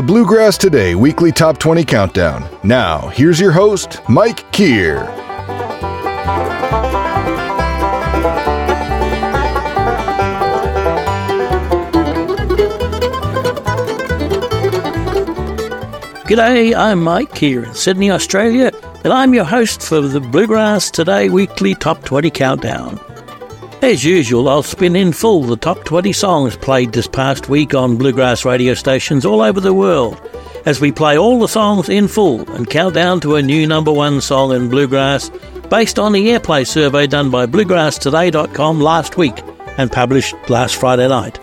The Bluegrass Today weekly top 20 countdown. Now, here's your host, Mike Kear. G'day, I'm Mike here in Sydney, Australia, and I'm your host for the Bluegrass Today weekly top 20 countdown. As usual, I'll spin in full the top 20 songs played this past week on bluegrass radio stations all over the world, as we play all the songs in full and count down to a new number one song in bluegrass based on the airplay survey done by bluegrasstoday.com last week and published last Friday night.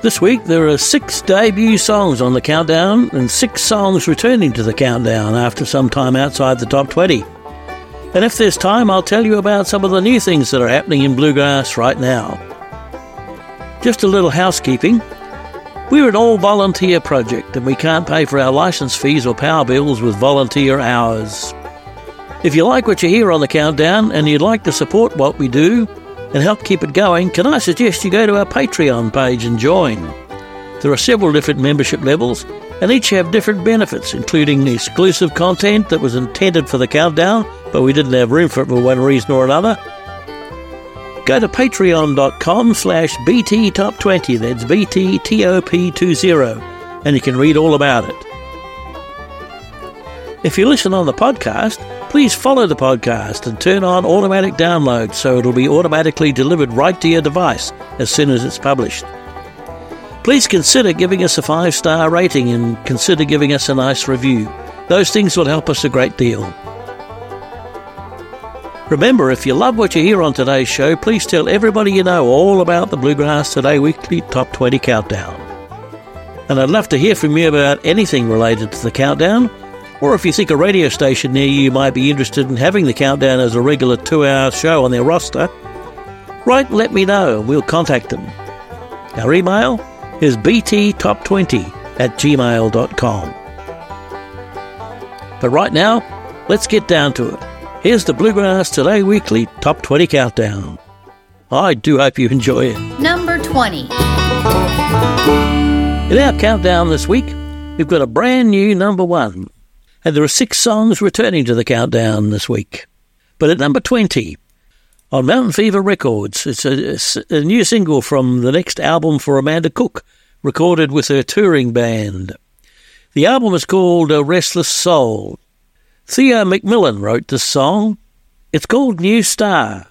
This week there are six debut songs on the countdown and six songs returning to the countdown after some time outside the top 20. And if there's time, I'll tell you about some of the new things that are happening in Bluegrass right now. Just a little housekeeping. We're an all volunteer project and we can't pay for our license fees or power bills with volunteer hours. If you like what you hear on the countdown and you'd like to support what we do and help keep it going, can I suggest you go to our Patreon page and join? There are several different membership levels and each have different benefits, including exclusive content that was intended for the countdown, but we didn't have room for it for one reason or another. Go to patreon.com slash bttop20, that's BTTOP20, and you can read all about it. If you listen on the podcast, please follow the podcast and turn on automatic download so it'll be automatically delivered right to your device as soon as it's published. Please consider giving us a five star rating and consider giving us a nice review. Those things will help us a great deal. Remember, if you love what you hear on today's show, please tell everybody you know all about the Bluegrass Today Weekly Top 20 Countdown. And I'd love to hear from you about anything related to the countdown, or if you think a radio station near you might be interested in having the countdown as a regular two hour show on their roster, write and let me know and we'll contact them. Our email is bttop20 at gmail.com. But right now, let's get down to it. Here's the Bluegrass Today Weekly Top 20 Countdown. I do hope you enjoy it. Number 20. In our countdown this week, we've got a brand new number one. And there are six songs returning to the countdown this week. But at number 20, on Mountain Fever Records. It's a, a, new single from the next album for Amanda Cook, recorded with her touring band. The album is called A Restless Soul. Theo McMillan wrote this song. It's called New Star.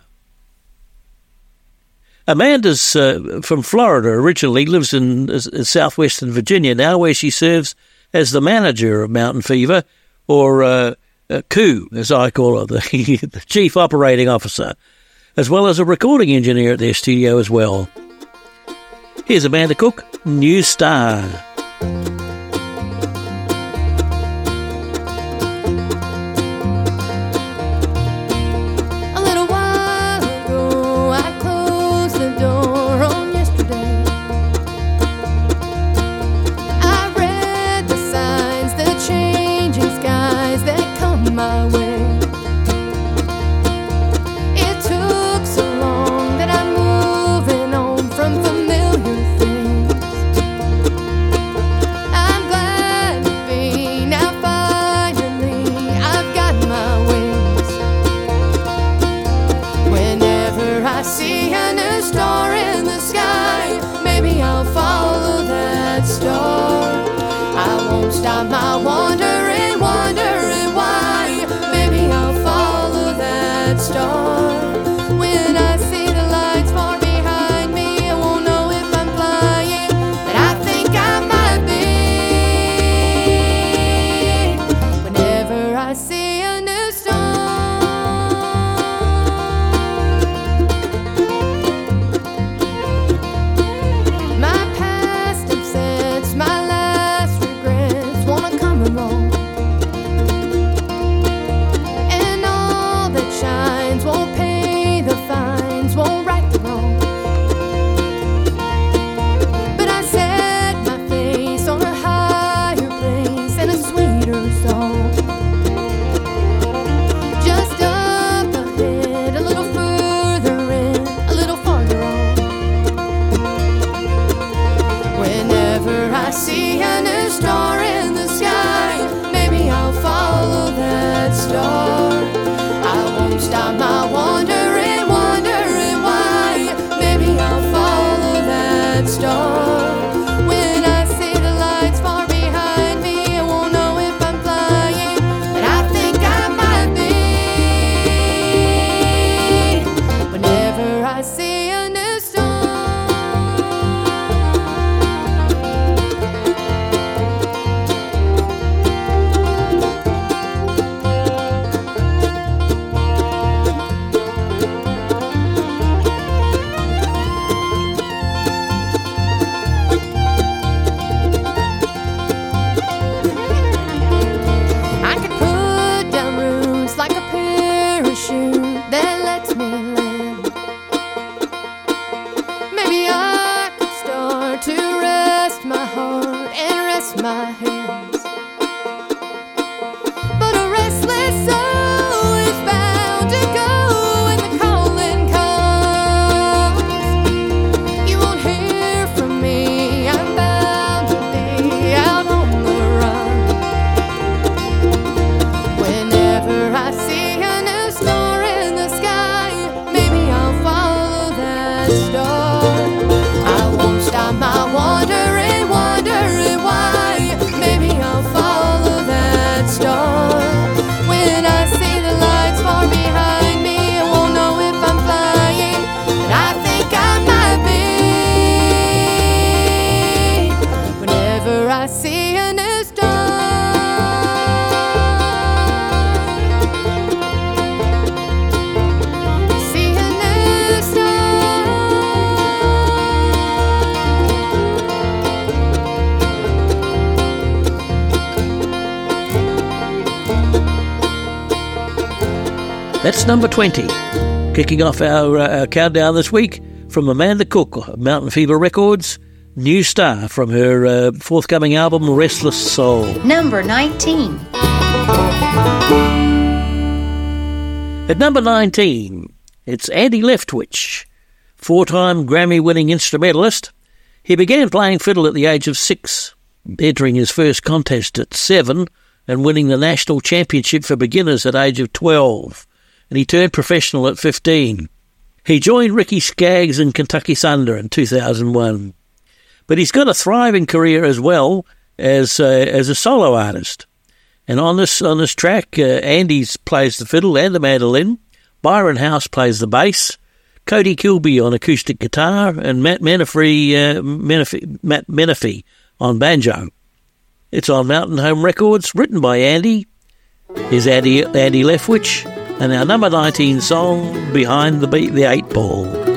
Amanda's uh, from Florida originally, lives in southwestern Virginia now, where she serves as the manager of Mountain Fever, or uh, uh, COO, as I call her, the, the chief operating officer as well as a recording engineer at their studio as well. Here's Amanda Cook, New Star. Number 20. Kicking off our, uh, our countdown this week from Amanda Cook of Mountain Fever Records, New Star from her uh, forthcoming album Restless Soul. Number 19. At number 19, it's Andy Leftwich, four time Grammy winning instrumentalist. He began playing fiddle at the age of six, entering his first contest at seven and winning the national championship for beginners at age of 12 and he turned professional at 15. He joined Ricky Skaggs and Kentucky Thunder in 2001. But he's got a thriving career as well as uh, as a solo artist. And on this on this track, uh, Andy plays the fiddle and the mandolin. Byron House plays the bass. Cody Kilby on acoustic guitar and Matt Menefee, uh, Menefee, Matt Menefee on banjo. It's on Mountain Home Records, written by Andy. Here's Andy, Andy Leftwich and our number 19 song, Behind the Beat, the Eight Ball.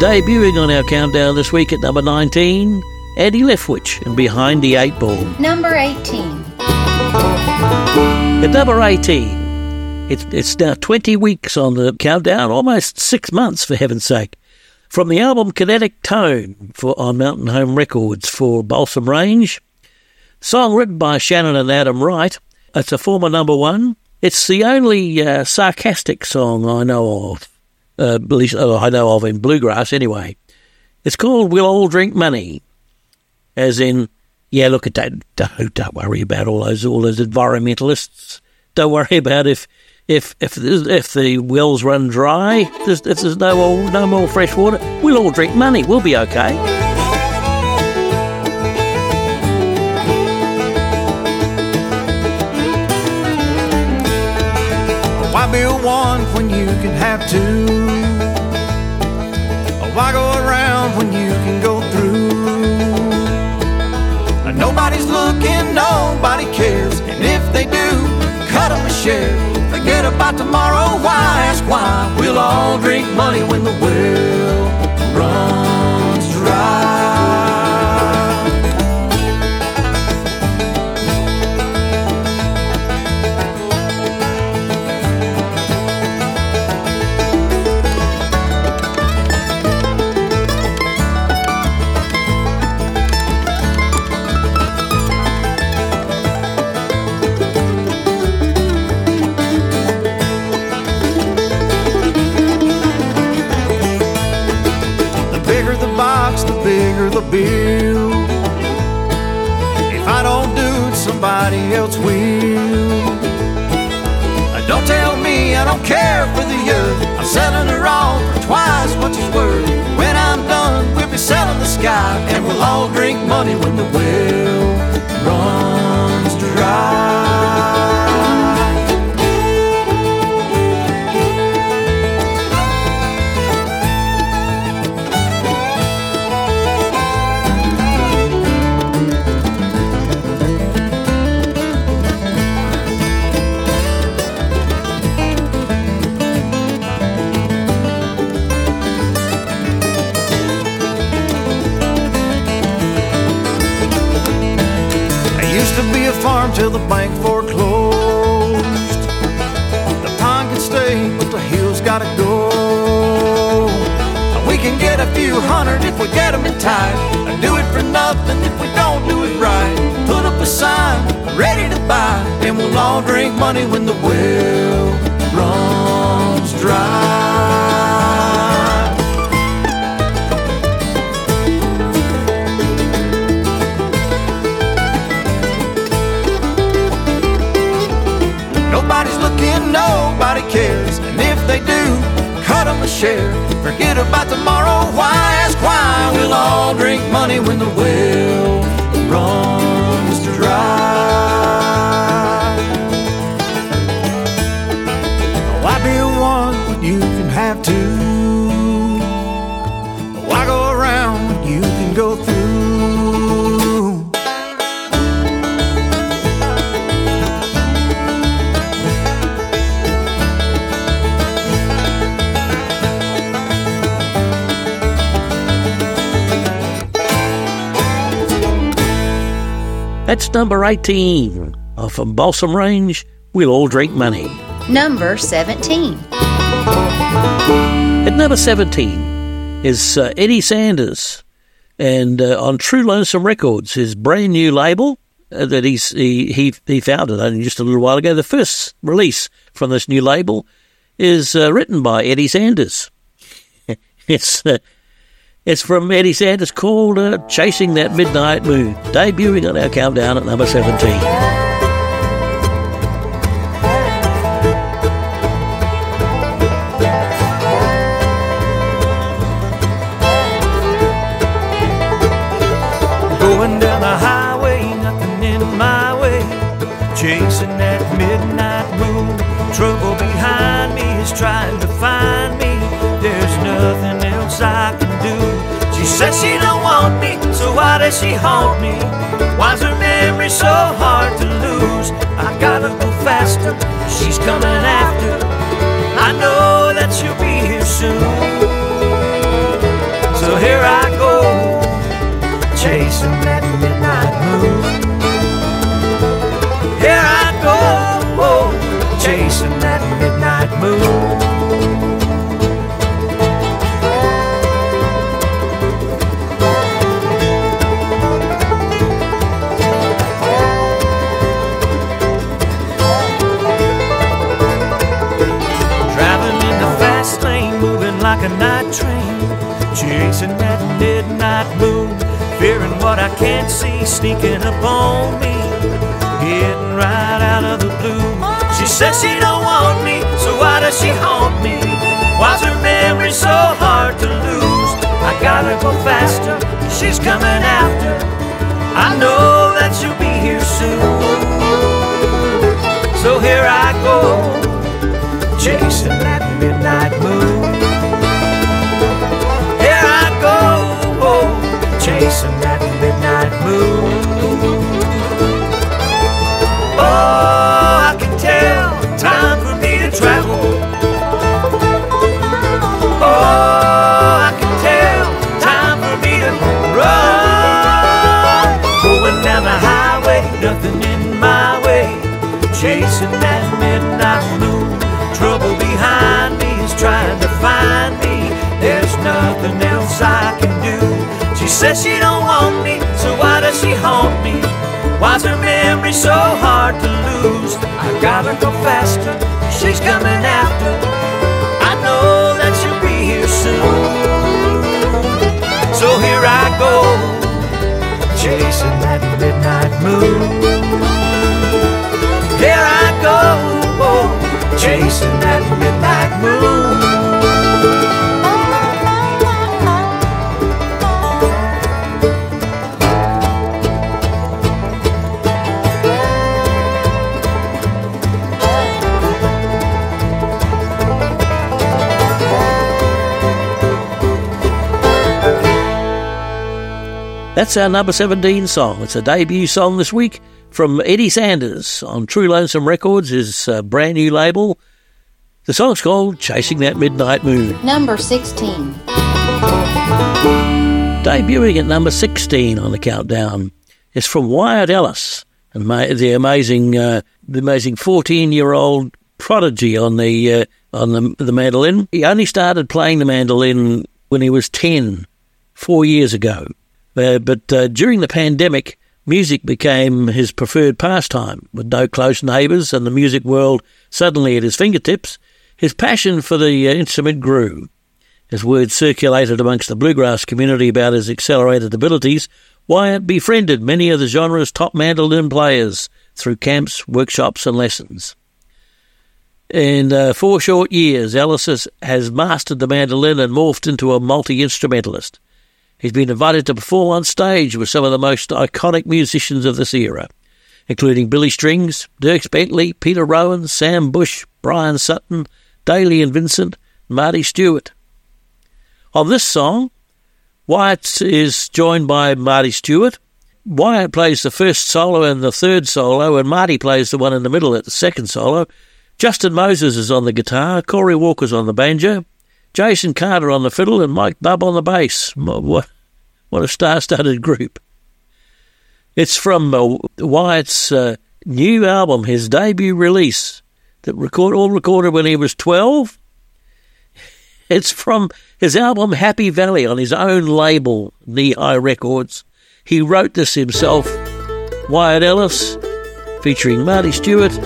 Debuting on our countdown this week at number 19, Andy Leftwich and Behind the Eight Ball. Number 18. At number 18, it's, it's now 20 weeks on the countdown, almost six months for heaven's sake. From the album Kinetic Tone for on Mountain Home Records for Balsam Range, song written by Shannon and Adam Wright. It's a former number one. It's the only uh, sarcastic song I know of, uh, at least uh, I know of in bluegrass anyway. It's called We'll All Drink Money, as in, yeah, look at that. Don't, don't worry about all those all those environmentalists. Don't worry about if if if if the wells run dry, if there's no more, no more fresh water, we'll all drink money. We'll be okay. Why build one when you can have two? Why go around when you can go through? Nobody's looking, nobody cares, and if they do, cut them a share forget about tomorrow. Why ask why? We'll all drink money when the well selling her all for twice what she's worth. When I'm done, we'll be selling the sky, and we'll all drink money when the well runs dry. 200 if we get them in time. I do it for nothing if we don't do it right. Put up a sign, ready to buy, and we'll all drink money when the well runs dry. Share. Forget about tomorrow, why ask why? We'll all drink money when the well runs dry. Oh, why build one when you can have two? That's number 18. Off from Balsam Range, We'll All Drink Money. Number 17. At number 17 is uh, Eddie Sanders. And uh, on True Lonesome Records, his brand new label uh, that he's, he, he, he founded only just a little while ago. The first release from this new label is uh, written by Eddie Sanders. it's uh, it's from Eddie Sanders called uh, Chasing That Midnight Moon, debuting on our countdown at number 17. Going down the highway, nothing in my way. Chasing that midnight moon. She said she don't want me, so why does she haunt me? Why's her memory so hard to lose? I gotta go faster, she's coming after. I know that she'll be here soon. So here I go, chasing that midnight moon. Here I go, oh, chasing that midnight moon. Train, chasing that midnight moon, fearing what I can't see sneaking up on me, getting right out of the blue. She says she don't want me, so why does she haunt me? Why's her memory so hard to lose? I gotta go faster, she's coming after. I know that she'll be here soon. So here I go chasing that midnight moon. Chasing that midnight moon. Trouble behind me is trying to find me. There's nothing else I can do. She says she don't want me, so why does she haunt me? Why's her memory so hard to lose? I gotta go faster, she's coming after. I know that she'll be here soon. So here I go, chasing that midnight moon. That's our number 17 song. It's a debut song this week from Eddie Sanders on True Lonesome Records, his uh, brand new label. The song's called Chasing That Midnight Moon. Number 16. Debuting at number 16 on the countdown is from Wyatt Ellis, and the amazing, uh, the amazing 14-year-old prodigy on the uh, on the, the mandolin. He only started playing the mandolin when he was 10, four years ago. Uh, but uh, during the pandemic, music became his preferred pastime. With no close neighbours and the music world suddenly at his fingertips, his passion for the uh, instrument grew. As word circulated amongst the bluegrass community about his accelerated abilities, Wyatt befriended many of the genre's top mandolin players through camps, workshops, and lessons. In uh, four short years, Ellis has, mastered the mandolin and morphed into a multi instrumentalist. He's been invited to perform on stage with some of the most iconic musicians of this era, including Billy Strings, Dierks Bentley, Peter Rowan, Sam Bush, Bryan Sutton, Dailey and Vincent, Marty Stuart. On this song, Wyatt is joined by Marty Stuart. Wyatt plays the first solo and the third solo, and Marty plays the one in the middle at the second solo. Justin Moses is on the guitar, Cory Walker's on the banjo, Jason Carter on the fiddle, and Mike Bub on the bass. What, what a star-studded group! It's from uh, Wyatt's uh, new album, his debut release, that record all recorded when he was twelve. It's from his album Happy Valley on his own label, Knee High Records. He wrote this himself. Wyatt Ellis, featuring Marty Stuart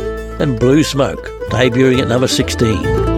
and Blue Smoke, debuting at number 16.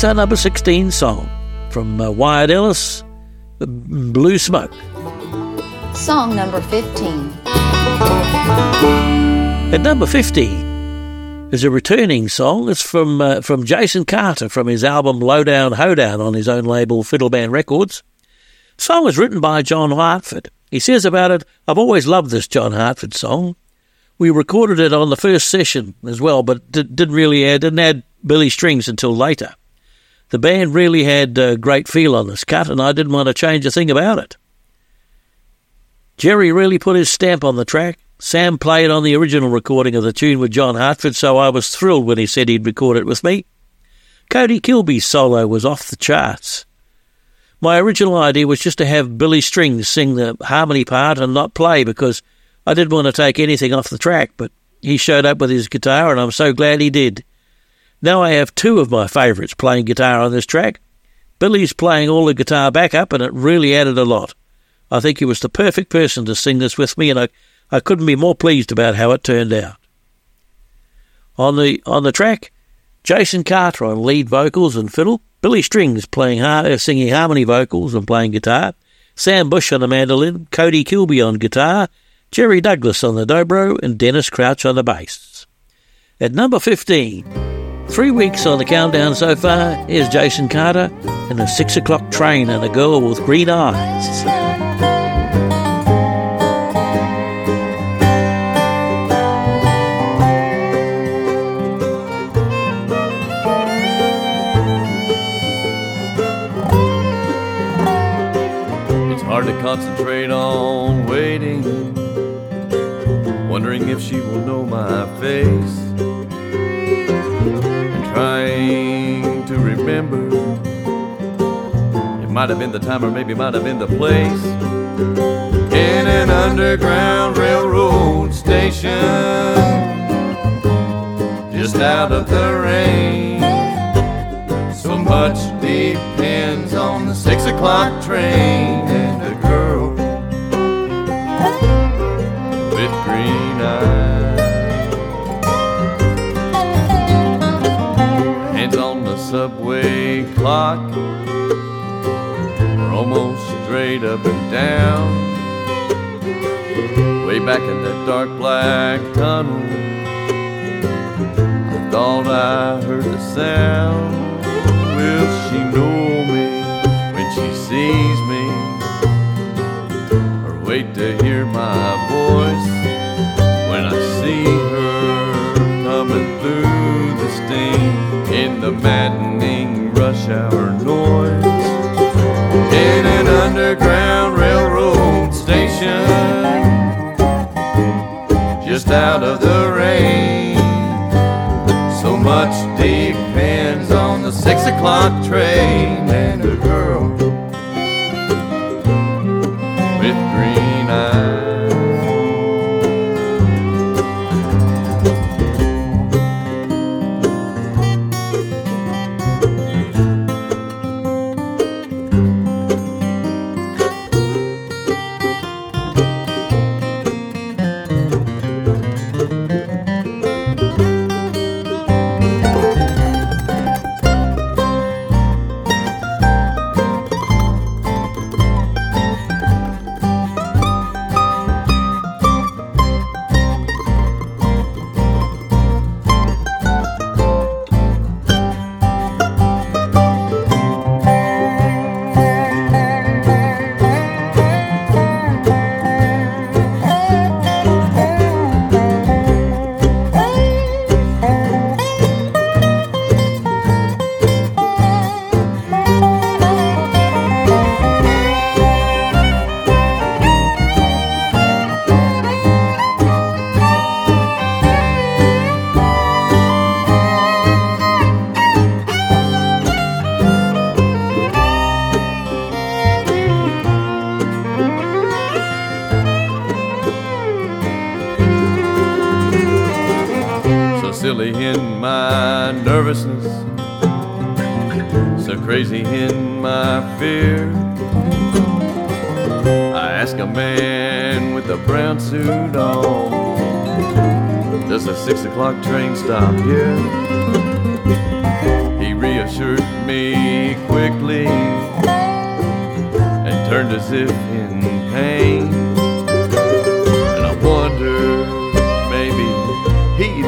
That's our number 16 song from uh, Wyatt Ellis, Blue Smoke. Song number 15. At number 15 is a returning song. It's from uh, from Jason Carter from his album Lowdown Hoedown on his own label Fiddleband Records. The song was written by John Hartford. He says about it, I've always loved this John Hartford song. We recorded it on the first session as well, but didn't really add, didn't add Billy Strings until later. The band really had a great feel on this cut, and I didn't want to change a thing about it. Jerry really put his stamp on the track. Sam played on the original recording of the tune with John Hartford, so I was thrilled when he said he'd record it with me. Cody Kilby's solo was off the charts. My original idea was just to have Billy Strings sing the harmony part and not play because I didn't want to take anything off the track, but he showed up with his guitar and I'm so glad he did. Now I have two of my favourites playing guitar on this track. Billy's playing all the guitar backup and it really added a lot. I think he was the perfect person to sing this with me and I I couldn't be more pleased about how it turned out. On the on the track, Jason Carter on lead vocals and fiddle, Billy Strings playing uh, singing harmony vocals and playing guitar, Sam Bush on the mandolin, Cody Kilby on guitar, Jerry Douglas on the dobro, and Dennis Crouch on the bass. At number 15, three weeks on the countdown so far, here's Jason Carter in a six o'clock train and a girl with green eyes. It's hard to concentrate on waiting, wondering if she will know my face, trying to remember. It might have been the time, or maybe might have been the place. In an underground railroad station, just out of the rain. So much depends on the six o'clock train. Subway clock. We're almost straight up and down. Way back in that dark black tunnel, I thought I heard the sound. Will she know me when she sees me? Or wait to hear my voice when I see her coming through the steam? In the maddening rush hour noise in an underground railroad station just out of the rain. So much depends on the six o'clock train and a girl silly in my nervousness, so crazy in my fear. I ask a man with a brown suit on, does the six o'clock train stop here? He reassured me quickly and turned as if in pain.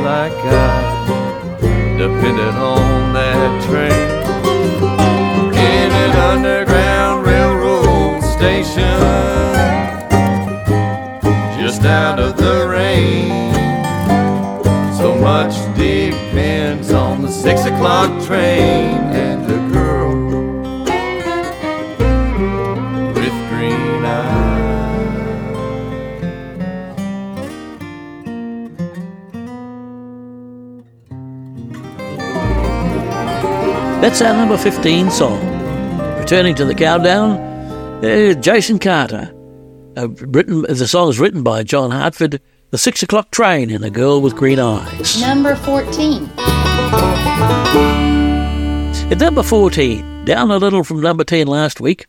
Like I, depended on that train in an underground railroad station just out of the rain. So much depends on the six o'clock train That's our number 15 song. Returning to the countdown, uh, Jason Carter. Uh, written, the song is written by John Hartford. The Six O'Clock Train and a Girl with Green Eyes. Number 14. At number 14, down a little from number 10 last week,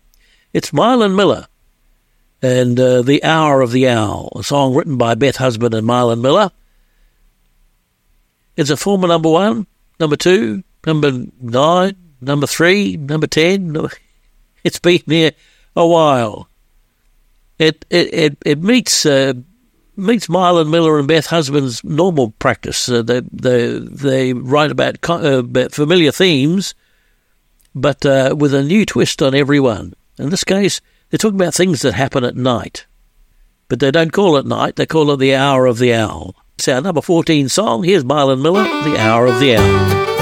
it's Milan Miller and uh, The Hour of the Owl, a song written by Beth Husband and Milan Miller. It's a former number one, number two, number nine, number three, number ten. It's been here a while. It it it, it meets uh, meets Milan Miller and Beth Husband's normal practice. Uh, they they they write about, uh, about familiar themes, but uh, with a new twist on every one. In this case, they're talking about things that happen at night, but they don't call it night. They call it the hour of the owl. It's our number fourteen song. Here's Milan Miller, "The Hour of the Owl."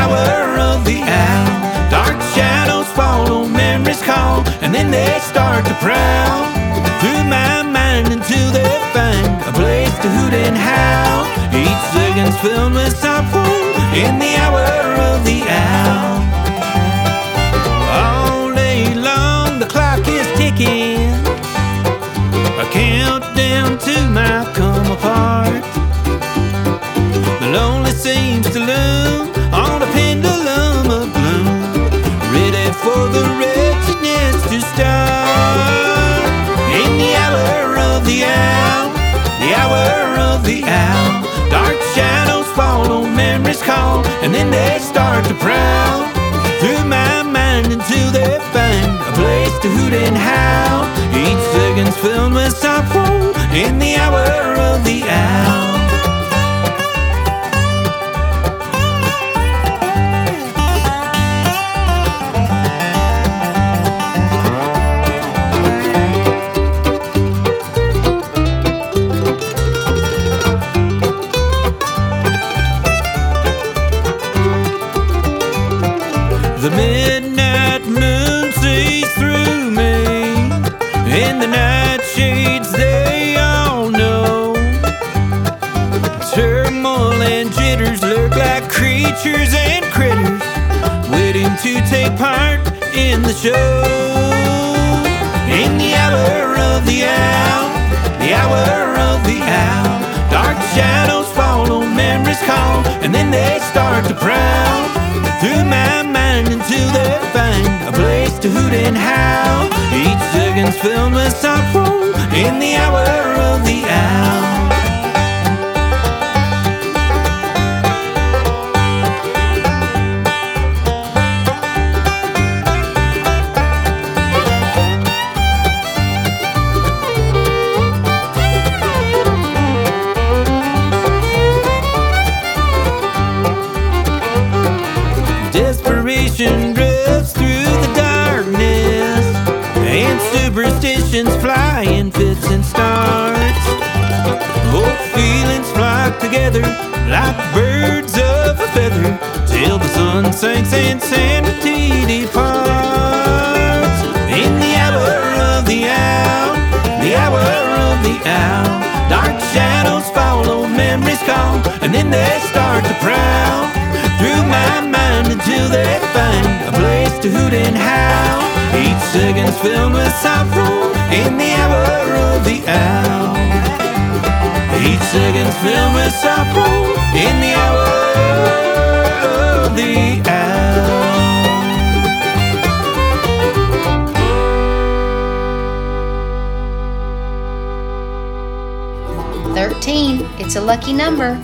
Hour of the owl, dark shadows follow, memories call, and then they start to prowl through my mind until they find a place to hoot and howl. Each second's filled with sorrow in the hour of the owl. All day long, the clock is ticking, a countdown to my come apart. The lonely seems to loom for the wretchedness to start. In the hour of the owl, the hour of the owl, dark shadows follow, memories call, and then they start to prowl through my mind until they find a place to hoot and howl. Each second's filled with sorrow in the hour of the owl. Through my mind until they find a place to hoot and howl. Each second's filled with sorrow in the hour of the owl. Sinks and departs. In the hour of the owl, the hour of the owl, dark shadows follow, memories call, and then they start to prowl through my mind until they find a place to hoot and howl. Each second's filled with sorrow in the hour of the owl. Each second's filled with sorrow in the hour of the owl. 13. a lucky number.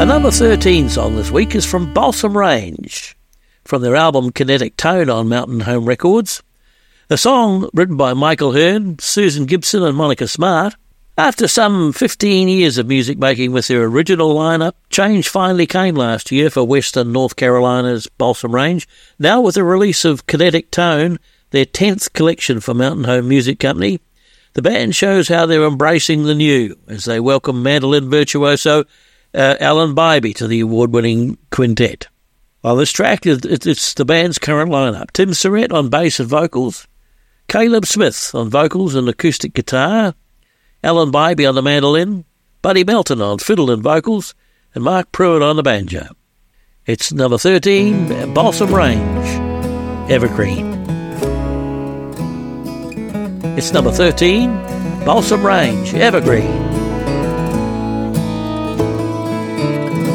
A number 13 song this week is from Balsam Range, from their album Kinetic Tone on Mountain Home Records. A song written by Michael Hearn, Susan Gibson, and Monica Smart. After some 15 years of music making with their original lineup, change finally came last year for Western North Carolina's Balsam Range. Now, with the release of Kinetic Tone, their 10th collection for Mountain Home Music Company, the band shows how they're embracing the new as they welcome mandolin virtuoso uh, Alan Bibey to the award winning quintet. Well, this track, it's the band's current lineup Tim Surrett on bass and vocals, Caleb Smith on vocals and acoustic guitar, Alan Bibey on the mandolin, Buddy Melton on fiddle and vocals, and Mark Pruitt on the banjo. It's number 13, Balsam Range, Evergreen. It's number 13, Balsam Range, Evergreen.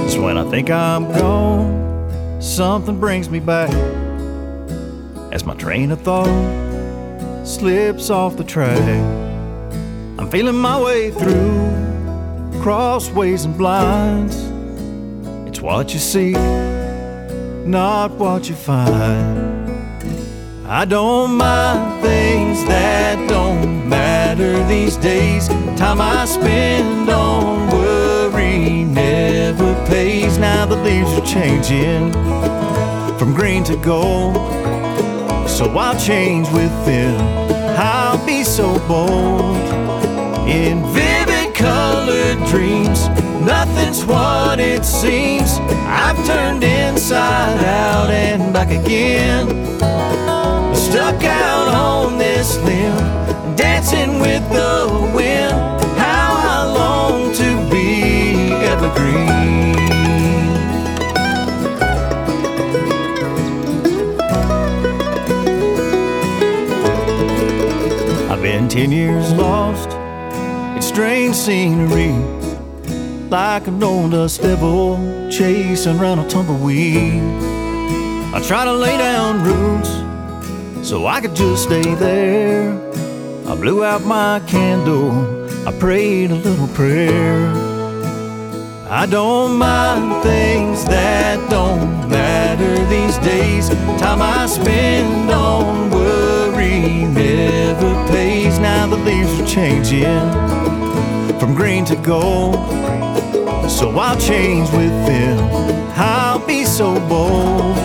It's when I think I'm gone, something brings me back as my train of thought slips off the track. I'm feeling my way through crossways and blinds. It's what you see, not what you find. I don't mind things that don't matter these days. Time I spend on worry never pays. Now the leaves are changing from green to gold. So I'll change with them. I'll be so bold in vivid colored dreams. Nothing's what it seems. I've turned inside out and back again. Stuck out on this limb, dancing with the wind. How I long to be evergreen. I've been ten years lost scenery, like an old dust devil chasing around a tumbleweed. I try to lay down roots so I could just stay there. I blew out my candle, I prayed a little prayer. I don't mind things that don't matter these days. Time I spend on worry never pays. Now the leaves are changing from green to gold. So I'll change with them. I'll be so bold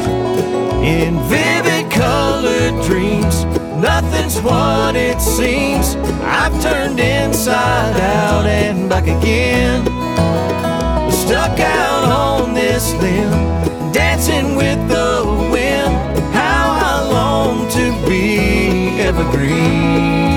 in vivid colored dreams. Nothing's what it seems. I've turned inside out and back again. Stuck out on this limb, dancing with the wind. How I long to be evergreen.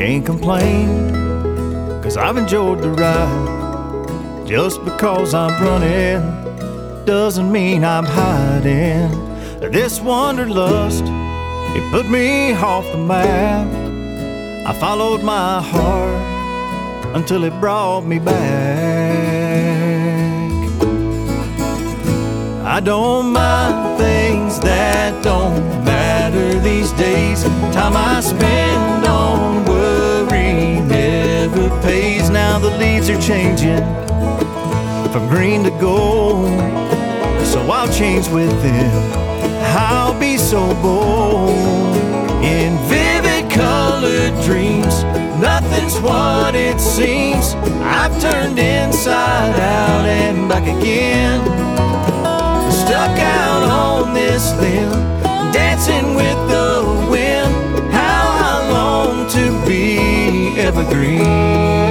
Can't complain, cause I've enjoyed the ride. Just because I'm running doesn't mean I'm hiding. This wanderlust, it put me off the map. I followed my heart until it brought me back. I don't mind things that don't matter these days. Time I spend never pays. Now the leaves are changing from green to gold. So I'll change with them. I'll be so bold in vivid colored dreams. Nothing's what it seems. I've turned inside out and back again. Stuck out on this limb, dancing with the wind How I long to be evergreen.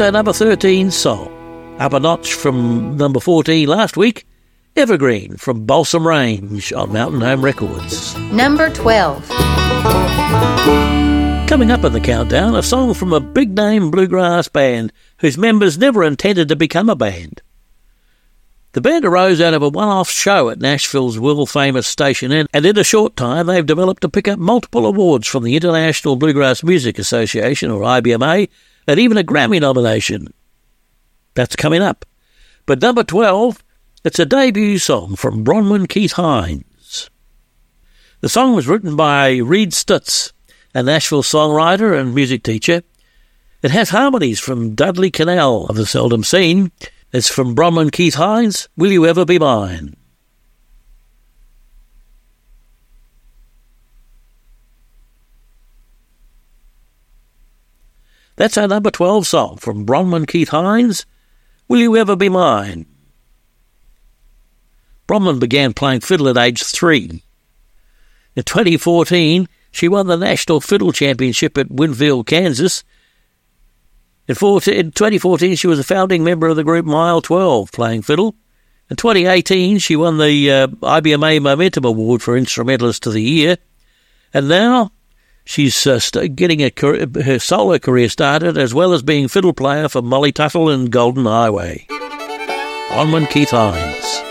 Our number 13 song. Up a notch from number 14 last week, Evergreen from Balsam Range on Mountain Home Records. Number 12. Coming up in the countdown, a song from a big name bluegrass band whose members never intended to become a band. The band arose out of a one off show at Nashville's world famous Station Inn, and in a short time they've developed to pick up multiple awards from the International Bluegrass Music Association, or IBMA, and even a Grammy nomination. That's coming up. But number 12, it's a debut song from Bronwyn Keith Hynes. The song was written by Reed Stutz, a Nashville songwriter and music teacher. It has harmonies from Dudley Connell of the Seldom Scene. It's from Bronwyn Keith Hynes, Will You Ever Be Mine? That's our number 12 song from Bronwyn Keith Hynes, Will You Ever Be Mine? Bronwyn began playing fiddle at age three. In 2014, she won the National Fiddle Championship at Winfield, Kansas. In, 14, in 2014, she was a founding member of the group Mile 12, playing fiddle. In 2018, she won the uh, IBMA Momentum Award for Instrumentalist of the Year. And now she's uh, getting a career, her solo career started, as well as being fiddle player for Molly Tuttle and Golden Highway. Bronwyn Keith Hynes.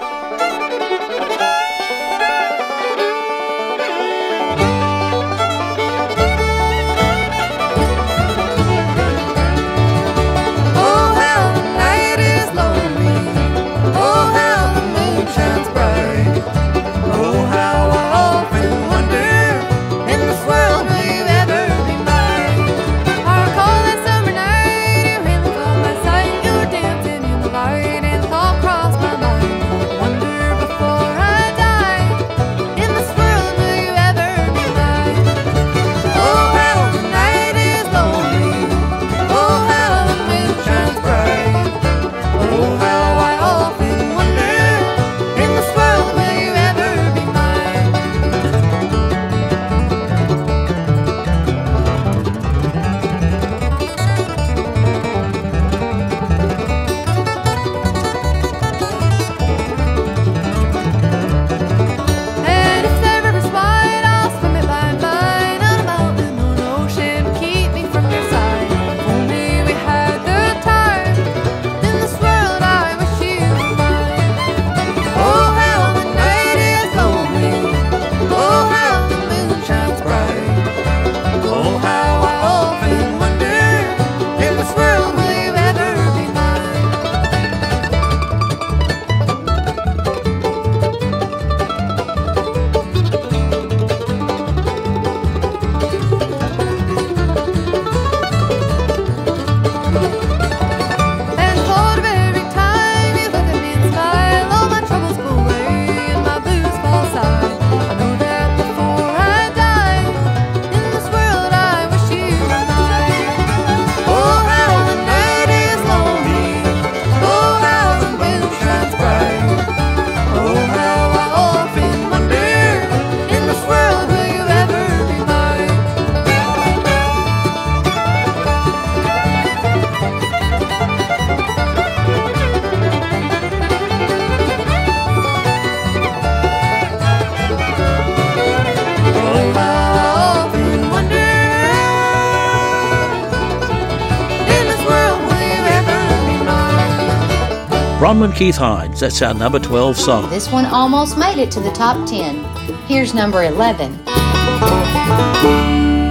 Bronwyn Keith Hynes, that's our number 12 song. This one almost made it to the top 10. Here's number 11.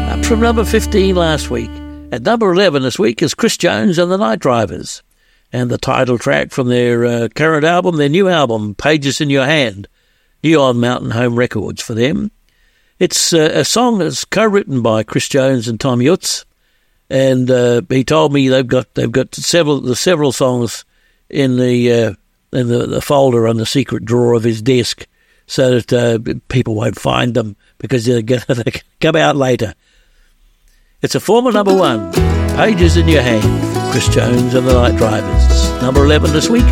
Up from number 15 last week. At number 11 this week is Chris Jones and the Night Drivers. And the title track from their uh, current album, their new album, Pages in Your Hand, new on Mountain Home Records for them. It's uh, a song that's co written by Chris Jones and Tom Yutz. and uh, he told me they've got they've got several the several songs in the uh, in the, the folder on the secret drawer of his desk, so that uh, people won't find them because they're going to come out later. It's a former number one, Pages in Your Hand, Chris Jones and the Night Drivers, number eleven this week.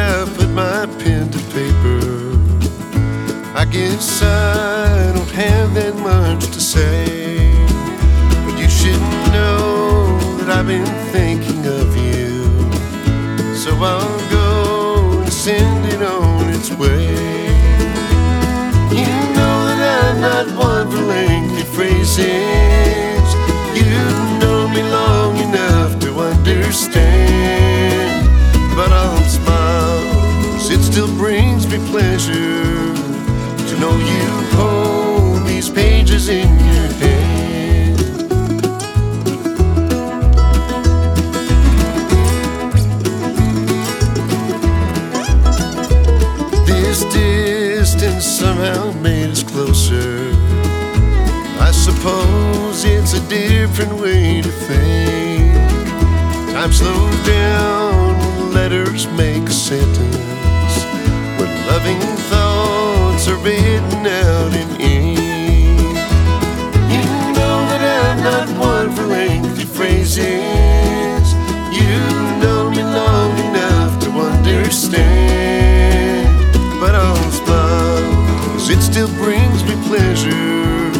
I put my pen to paper, I guess I don't have that much to say. Been thinking of you. So I'll go and send it on its way. You know that I'm not one for lengthy phrases. You've known me long enough to understand. But I'll smile, 'cause it still brings me pleasure to know you somehow made us closer. I suppose it's a different way to think. Time slows down when letters make a sentence. When loving thoughts are written out in ink. You know that I'm not one for lengthy phrases. You know me long enough to understand. Still brings me pleasure.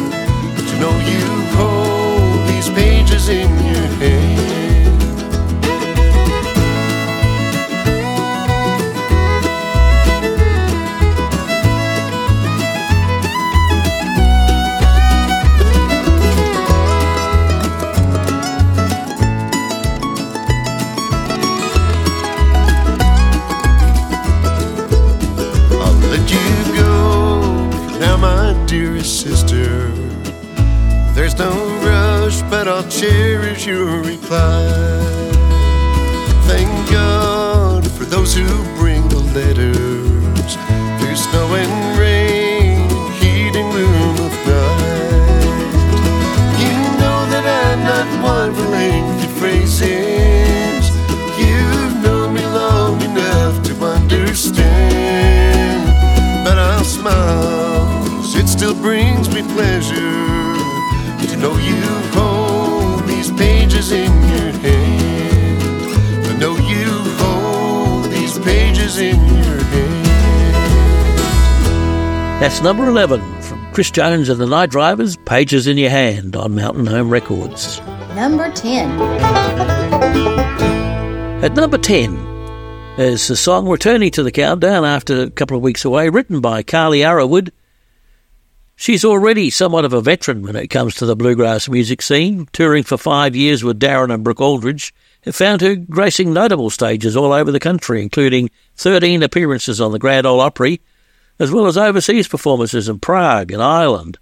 To know you hold these pages in your reply. Thank God for those who bring the letters through snow and rain, heat and gloom of night. You know that I'm not one for lengthy phrases. You've known me long enough to understand. But I'll smile, it still brings me pleasure to know you That's number 11 from Chris Jones and the Night Drivers, Pages in Your Hand on Mountain Home Records. Number 10. At number 10 is the song returning to the countdown after a couple of weeks away, written by Carley Arrowood. She's already somewhat of a veteran when it comes to the bluegrass music scene, touring for five years with Darin and Brooke Aldridge. It found her gracing notable stages all over the country, including 13 appearances on the Grand Ole Opry, as well as overseas performances in Prague and Ireland.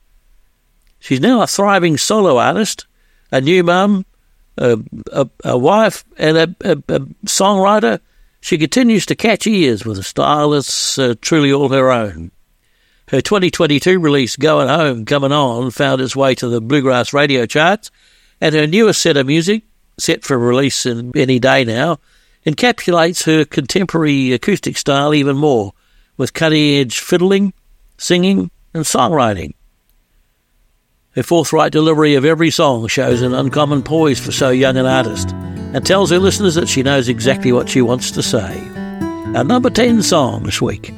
She's now a thriving solo artist, a new mum, a, a, a wife, and a, a, songwriter. She continues to catch ears with a style that's uh, truly all her own. Her 2022 release, Going Home, Coming On, found its way to the bluegrass radio charts, and her newest set of music, set for release in any day now, encapsulates her contemporary acoustic style even more, with cutting edge fiddling, singing, and songwriting. Her forthright delivery of every song shows an uncommon poise for so young an artist and tells her listeners that she knows exactly what she wants to say. Our number 10 song this week.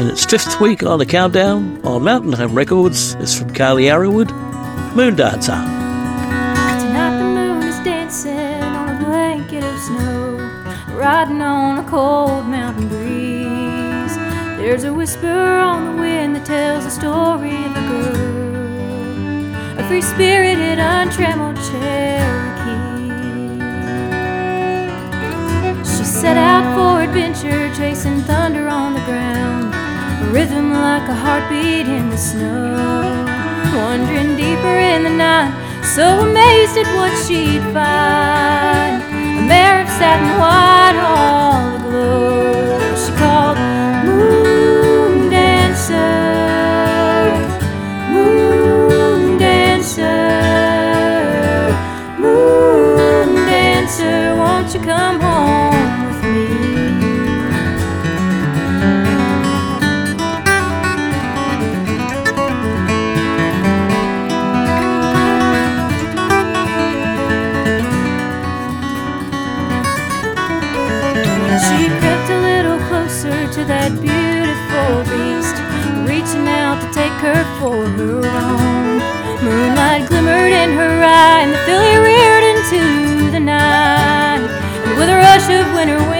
In its fifth week on the countdown on Mountain Home Records, is from Carley Arrowood, Moon Dancer. Tonight the moon is dancing on a blanket of snow, riding on a cold mountain. There's a whisper on the wind that tells the story of a girl, a free spirited, untrammeled Cherokee. She set out for adventure, chasing thunder on the ground, a rhythm like a heartbeat in the snow. Wandering deeper in the night, so amazed at what she'd find. A mare of satin white, all aglow. Her for her own. Moonlight glimmered in her eye, and the filly reared into the night. And with a rush of winter wind,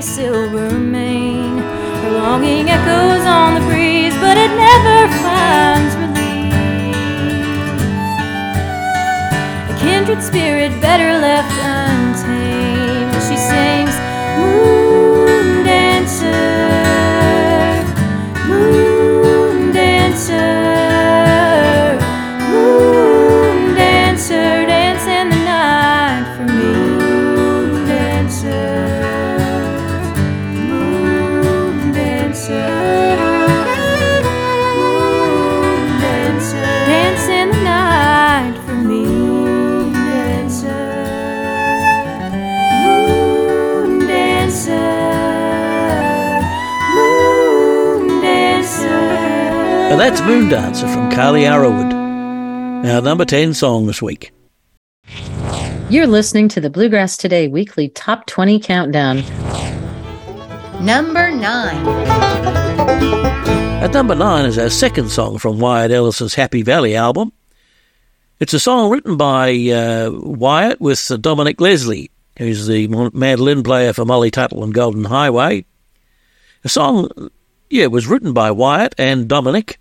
silver mane. Her longing echoes on the breeze, but it never finds relief. A kindred spirit better left And that's Moon Dancer from Carley Arrowood. Our number 10 song this week. You're listening to the Bluegrass Today weekly top 20 countdown. Number 9. At number 9 is our second song from Wyatt Ellis's Happy Valley album. It's a song written by uh, Wyatt with uh, Dominick Leslie, who's the mon- mandolin player for Molly Tuttle and Golden Highway. The song, yeah, was written by Wyatt and Dominick.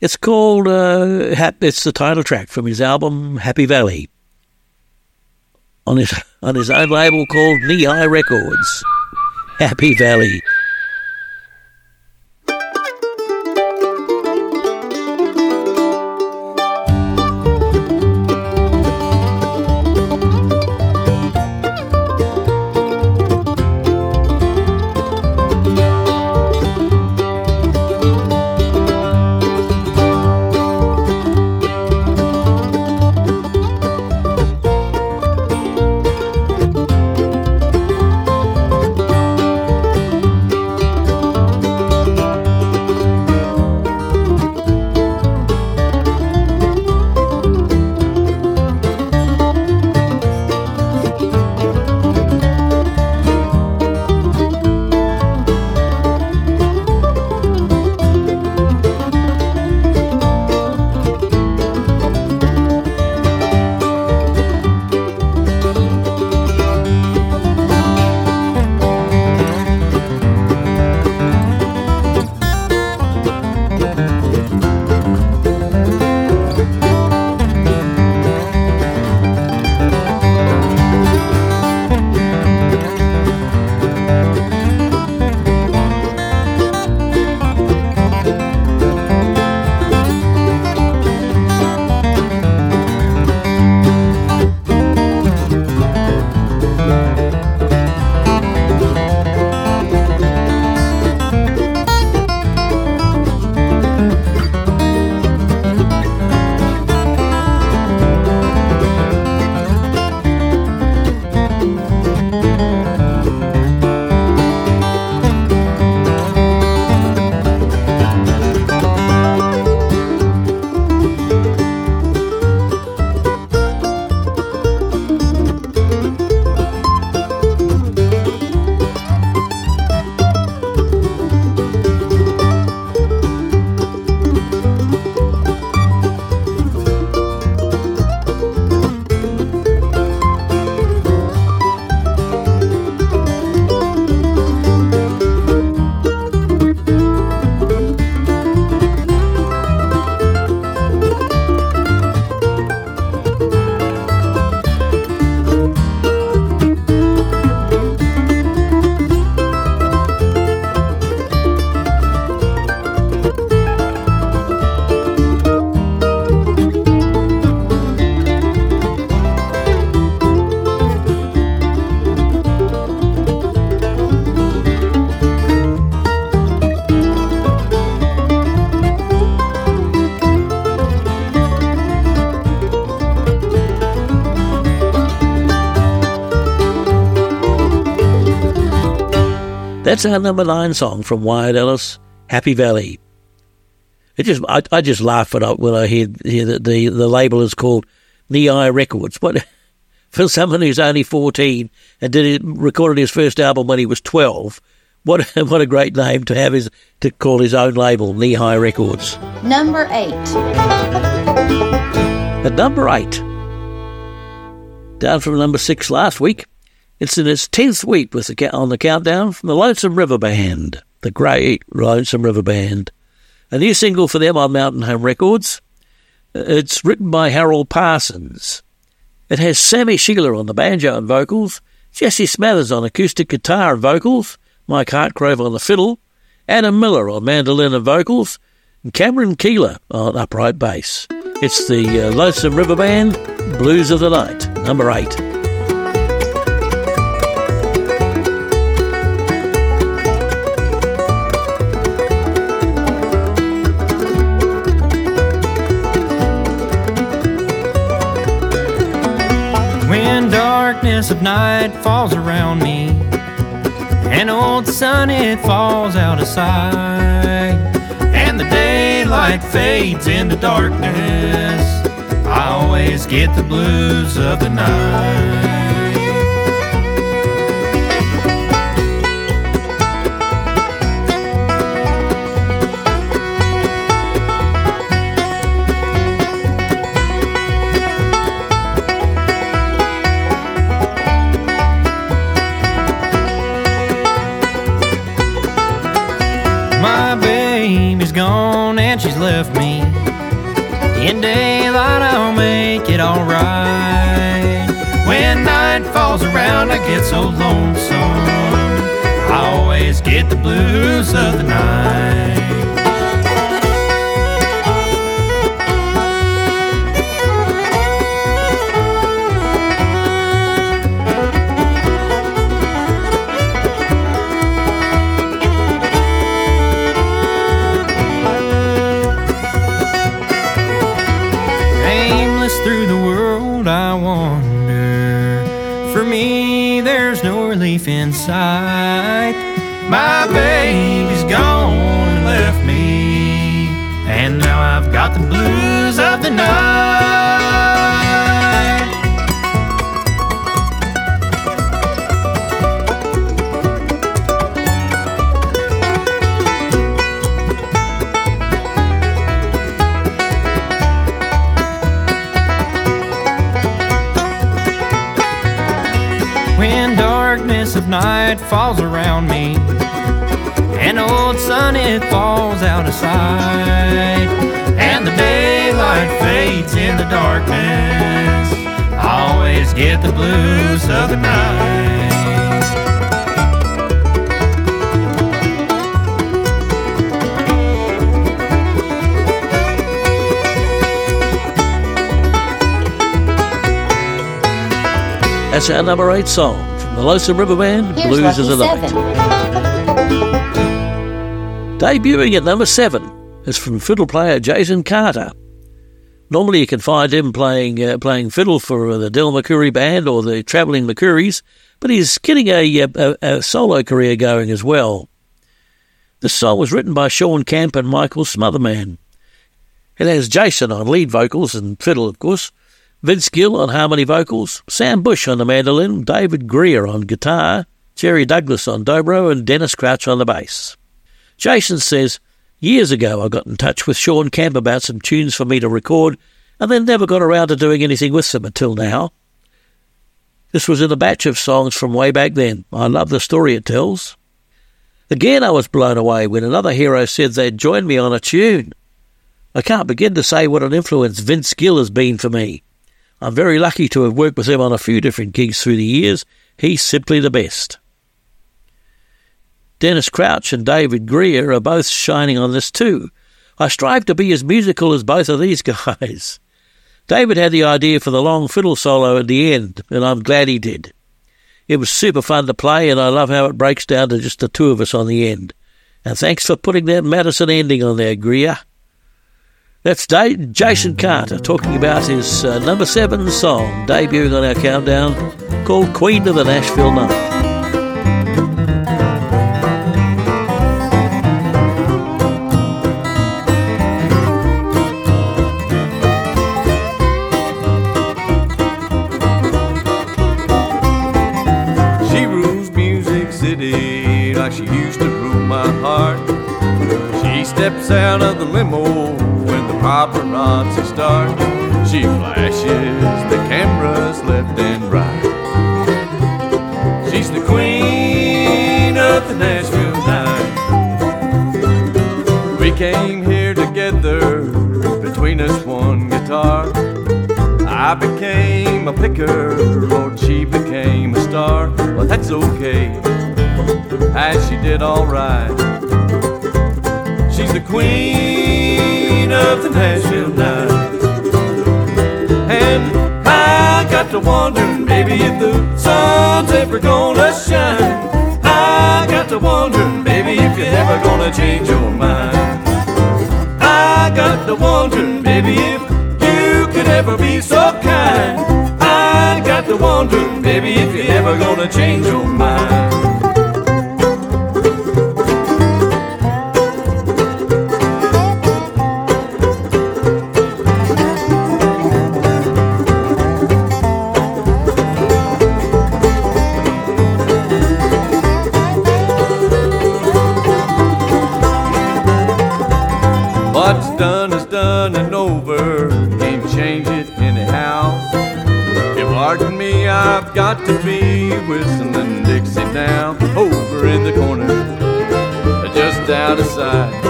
It's called, uh, it's the title track from his album Happy Valley on his, on his own label called Knee High Records. Happy Valley. That's our number nine song from Wyatt Ellis, Happy Valley. It just I, I just laugh when I when I hear, hear that the, the label is called Nei Records. What for someone who's only fourteen and did it, recorded his first album when he was twelve. What what a great name to have his to call his own label, Nei Records. Number 8. At number eight, down from number six last week, it's in its tenth week with the on the countdown from the Lonesome River Band, the great Lonesome River Band. A new single for them on Mountain Home Records. It's written by Harold Parsons. It has Sammy Shelor on the banjo and vocals, Jesse Smathers on acoustic guitar and vocals, Mike Hartgrove on the fiddle, Adam Miller on mandolin and vocals, and Kameron Keller on upright bass. It's the uh, Lonesome River Band, Blues of the Night, number eight. Darkness of night falls around me, and old sun it falls out of sight, and the daylight fades into darkness, I always get the blues of the night. In daylight, I'll make it alright. When night falls around, I get so lonesome. I always get the blues of the night. No relief in sight. My baby's night falls around me, and old sun it falls out of sight, and the daylight fades in the darkness, I always get the blues of the night. That's our number eight song from the River Band, Here's Blues of the Night. seven. Debuting at number seven is from fiddle player Jason Carter. Normally, you can find him playing uh, playing fiddle for the Del McCoury Band or the Travelling McCourys, but he's getting a, a, a solo career going as well. This song was written by Shawn Camp and Michael Smotherman. It has Jason on lead vocals and fiddle, of course, Vince Gill on harmony vocals, Sam Bush on the mandolin, David Grier on guitar, Jerry Douglas on dobro, and Dennis Crouch on the bass. Jason says, Years ago I got in touch with Shawn Camp about some tunes for me to record, and then never got around to doing anything with them until now. This was in a batch of songs from way back then. I love the story it tells. Again, I was blown away when another hero said they'd join me on a tune. I can't begin to say what an influence Vince Gill has been for me. I'm very lucky to have worked with him on a few different gigs through the years. He's simply the best. Dennis Crouch and David Grier are both shining on this too. I strive to be as musical as both of these guys. David had the idea for the long fiddle solo at the end, and I'm glad he did. It was super fun to play, and I love how it breaks down to just the two of us on the end. And thanks for putting that Madison ending on there, Grier. That's Jason Carter talking about his uh, number seven song debuting on our countdown called Queen of the Nashville Night. City like she used to rule my heart. She steps out of the limo paparazzi start. She flashes the cameras left and right. She's the queen of the Nashville night. We came here together, between us one guitar. I became a picker, Lord, she became a star. Well, that's okay, as she did alright. She's the queen of the Nashville night. And I got to wondering, baby, if the sun's ever gonna shine. I got to wondering, baby, if you're ever gonna change your mind. I got to wondering, baby, if you could ever be so kind. I got to wondering, baby, if you're ever gonna change your mind. I've got to be whistling Dixie now. Over in the corner, just out of sight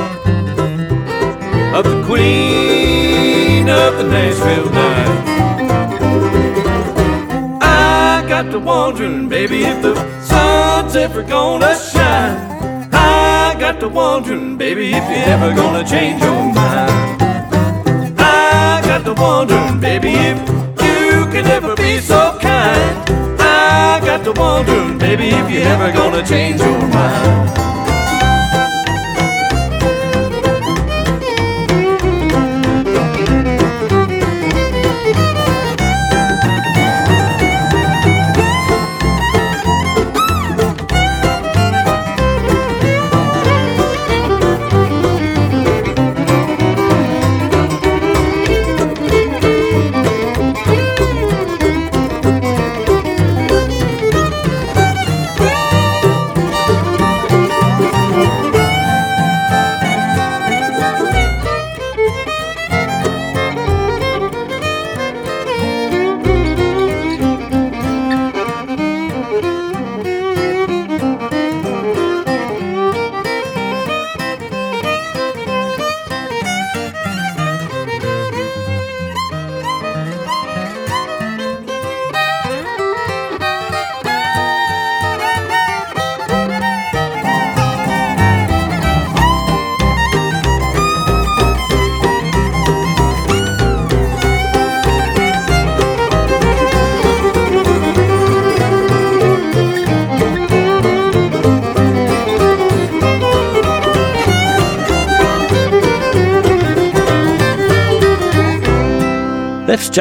of the queen of the Nashville night. I got to wondering, baby, if the sun's ever gonna shine. I got to wondering, baby, if you're ever gonna change your mind. I got to wondering, baby, if can ever be so kind. I got to wondering, baby, if you're ever gonna change your mind.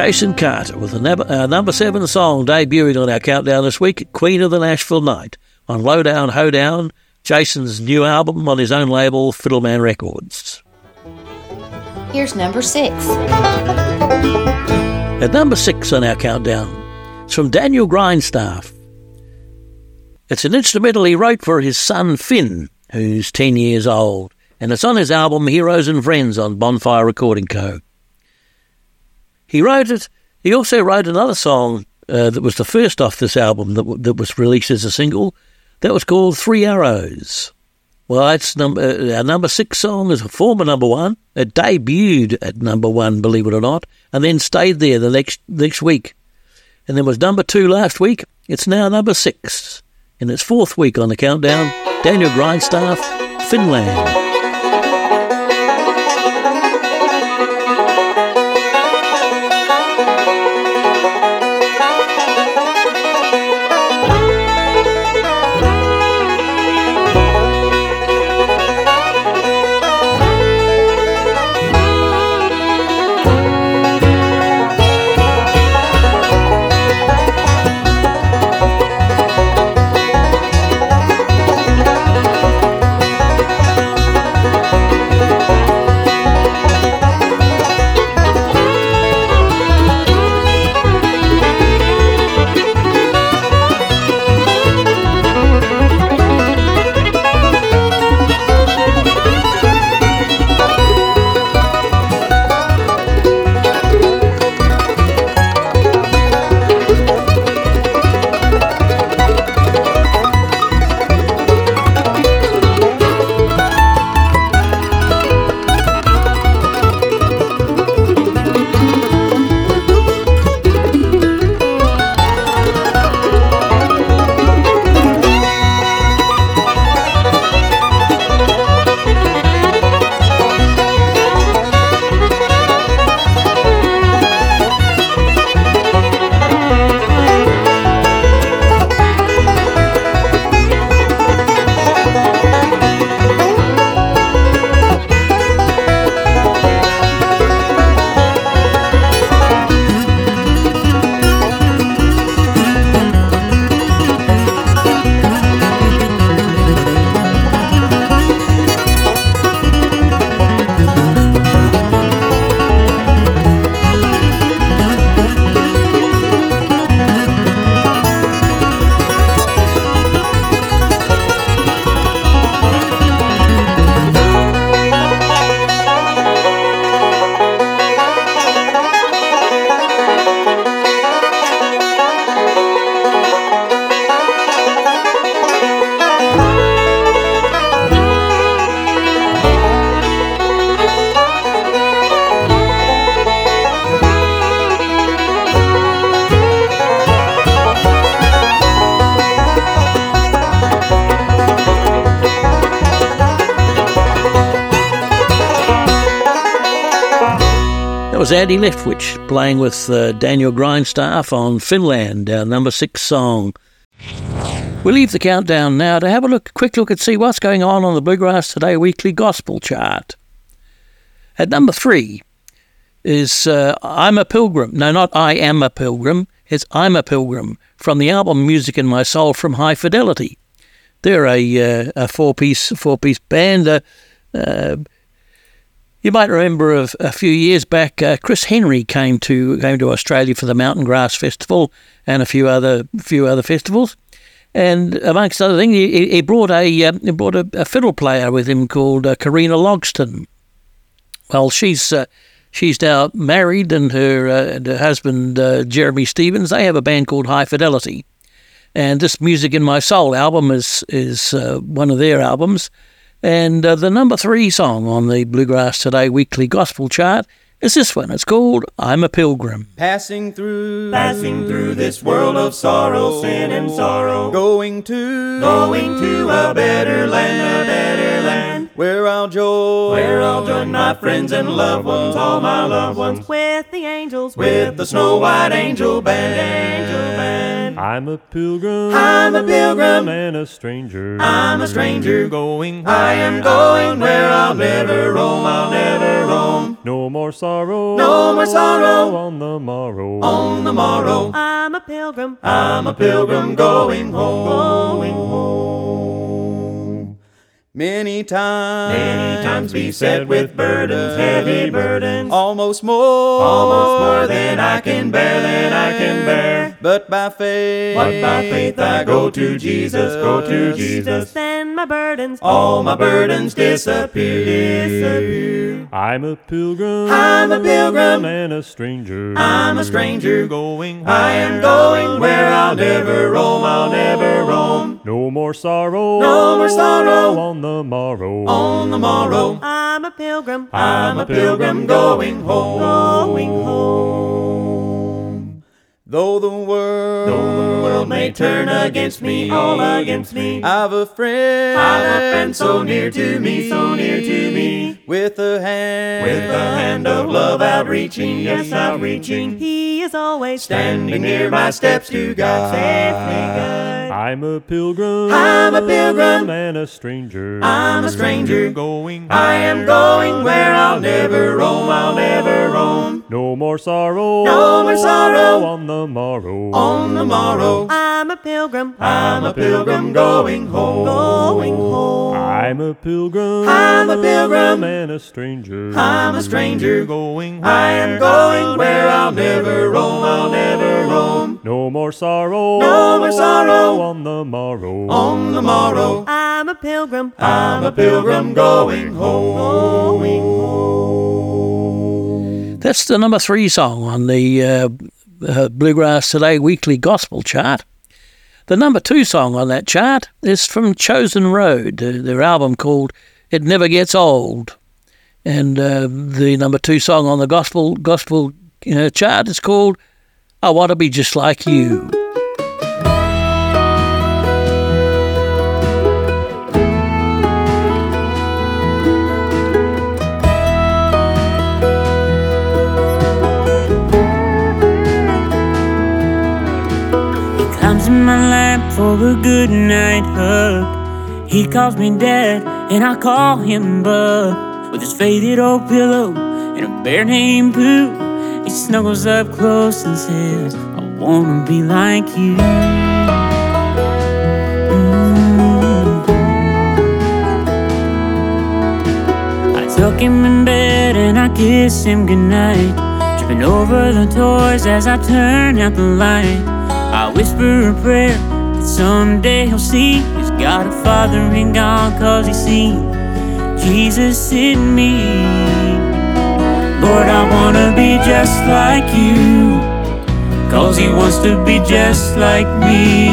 Jason Carter with a number, uh, number seven song debuting on our countdown this week, Queen of the Nashville Night, on Lowdown Hoedown, Jason's new album on his own label, Fiddleman Records. Here's number six. At number six on our countdown, it's from Daniel Grindstaff. It's an instrumental he wrote for his son Finn, who's 10 years old, and it's on his album Heroes and Friends on Bonfire Recording Co. He wrote it. He also wrote another song uh, that was the first off this album that, w- that was released as a single. That was called Three Arrows. Well, it's number uh, our number six song is a former number one. It debuted at number one, believe it or not, and then stayed there the next next week. And then was number two last week. It's now number six in its fourth week on the countdown. Daniel Grindstaff, Finland. Andy Leftwich playing with uh, Daniel Grindstaff on Finland, our number six song. We leave the countdown now to have a look, quick look and see what's going on on the Bluegrass Today Weekly Gospel Chart. At number three is uh, I'm a Pilgrim. No, not I Am a Pilgrim. It's I'm a Pilgrim from the album Music in My Soul from High Fidelity. They're a, uh, a four piece four piece band. Uh, uh, you might remember a, a few years back, uh, Chris Henry came to came to Australia for the Mountain Grass Festival and a few other few other festivals. And amongst other things, he, he brought a uh, he brought a, a, fiddle player with him called uh, Corrina Logston. Well, she's uh, she's now married, and her uh, and her husband Jeremy Stephens they have a band called High Fidelity. And this Music in My Soul album is is one of their albums and uh, the number three song on the Bluegrass Today weekly gospel chart is this one. It's called I'm a Pilgrim. Passing through, passing through this world of sorrow, sin and sorrow. Going to, going to a better land, a better land. Where I'll join, where I'll join my friends and loved ones, all my loved ones. With the angels, with the snow white angel band. Angel band. I'm a pilgrim, I'm a pilgrim, and a stranger. I'm a stranger going, I am going where I'll never roam, I'll never roam. No more sorrow, no more sorrow on the morrow, on the morrow. I'm a pilgrim, I'm a pilgrim going home, going home. Many times, many times beset with burdens, heavy burdens, almost more, almost more than I can bear, than I can bear. But by faith, but by faith I go to Jesus, go to Jesus. My burdens, all my burdens disappear. disappear. I'm a pilgrim, I'm a pilgrim, and a stranger. I'm a stranger going, I am going where I'll never roam, I'll never roam. No more sorrow, no more sorrow on the morrow, on the morrow. I'm a pilgrim, I'm a pilgrim going home, going home. Though the world, though the world may turn against me, all against me, I've a friend, I've a friend so near to me, so near to me, with a hand, with a hand of love outreaching, yes, outreaching. He is always standing near my steps to guide, safely guide. I'm a pilgrim, I'm a pilgrim, and a stranger. I'm a stranger. Going, I am going where I'll never roam, I'll never roam. No more sorrow, no more sorrow. On the morrow, on the morrow. I'm a pilgrim, I'm a pilgrim going home, going home. I'm a pilgrim, I'm a pilgrim, and a stranger. I'm a stranger going, I am going where I'll never roam, I'll never roam. No more sorrow, no more sorrow on the morrow, on the morrow. I'm a pilgrim, I'm a pilgrim going home, going home. That's the number three song on the uh, uh, Bluegrass Today weekly gospel chart. The number two song on that chart is from Chosen Road, uh, their album called It Never Gets Old. And uh, the number two song on the gospel gospel uh, chart is called I Want to Be Just Like You. In my lap for a good night hug. He calls me dad, and I call him bub. With his faded old pillow and a bear named Pooh, he snuggles up close and says, I wanna be like you. Mm. I tuck him in bed and I kiss him goodnight. Tripping over the toys as I turn out the light. I whisper a prayer that someday he'll see he's got a father in God cause he's seen Jesus in me. Lord, I wanna be just like you cause he wants to be just like me.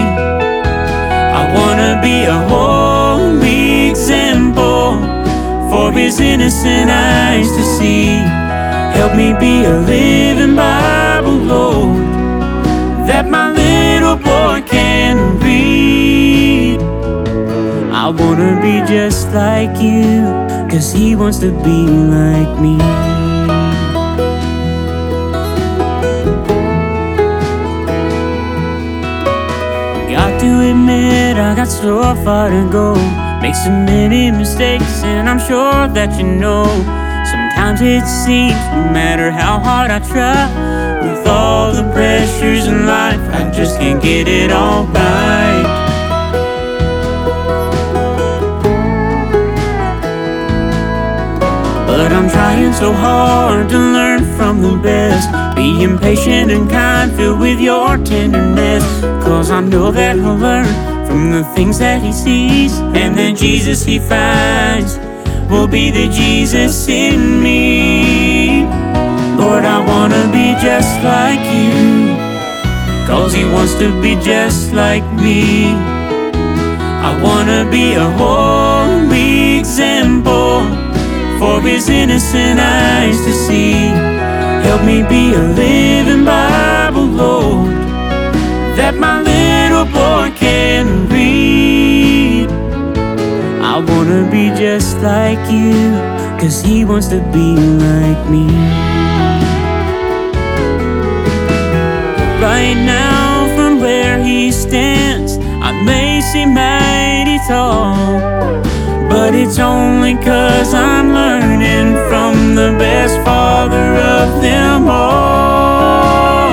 I wanna be a holy example for his innocent eyes to see. Help me be a living Bible, Lord, I can be. I wanna be just like you, cause he wants to be like me. Got to admit, I got so far to go. Make so many mistakes, and I'm sure that you know. Sometimes it seems, no matter how hard I try with all the pressures in life, I just can't get it all right. But I'm trying so hard to learn from the best. Being patient and kind, filled with your tenderness. Cause I know that I'll learn from the things that he sees. And the Jesus he finds will be the Jesus in me. Lord, I wanna be just like you. Cause he wants to be just like me. I wanna be a holy example for his innocent eyes to see. Help me be a living Bible, Lord, that my little boy can read. I wanna be just like you, cause he wants to be like me. Right now, from where he stands, I may seem mighty tall. But it's only cause I'm learning from the best father of them all.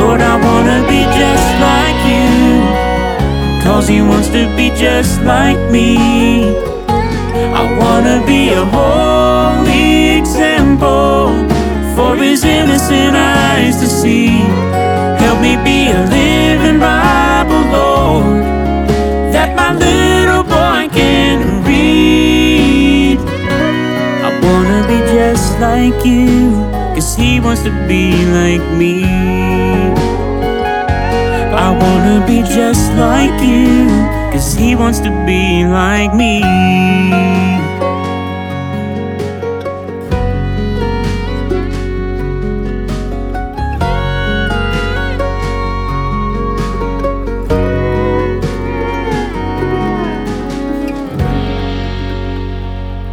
Lord, I wanna be just like you, cause he wants to be just like me. I wanna be a holy example for his innocent eyes to see. Me be a living Bible, Lord, that my little boy can read. I wanna be just like you, cause he wants to be like me. I wanna be just like you, cause he wants to be like me.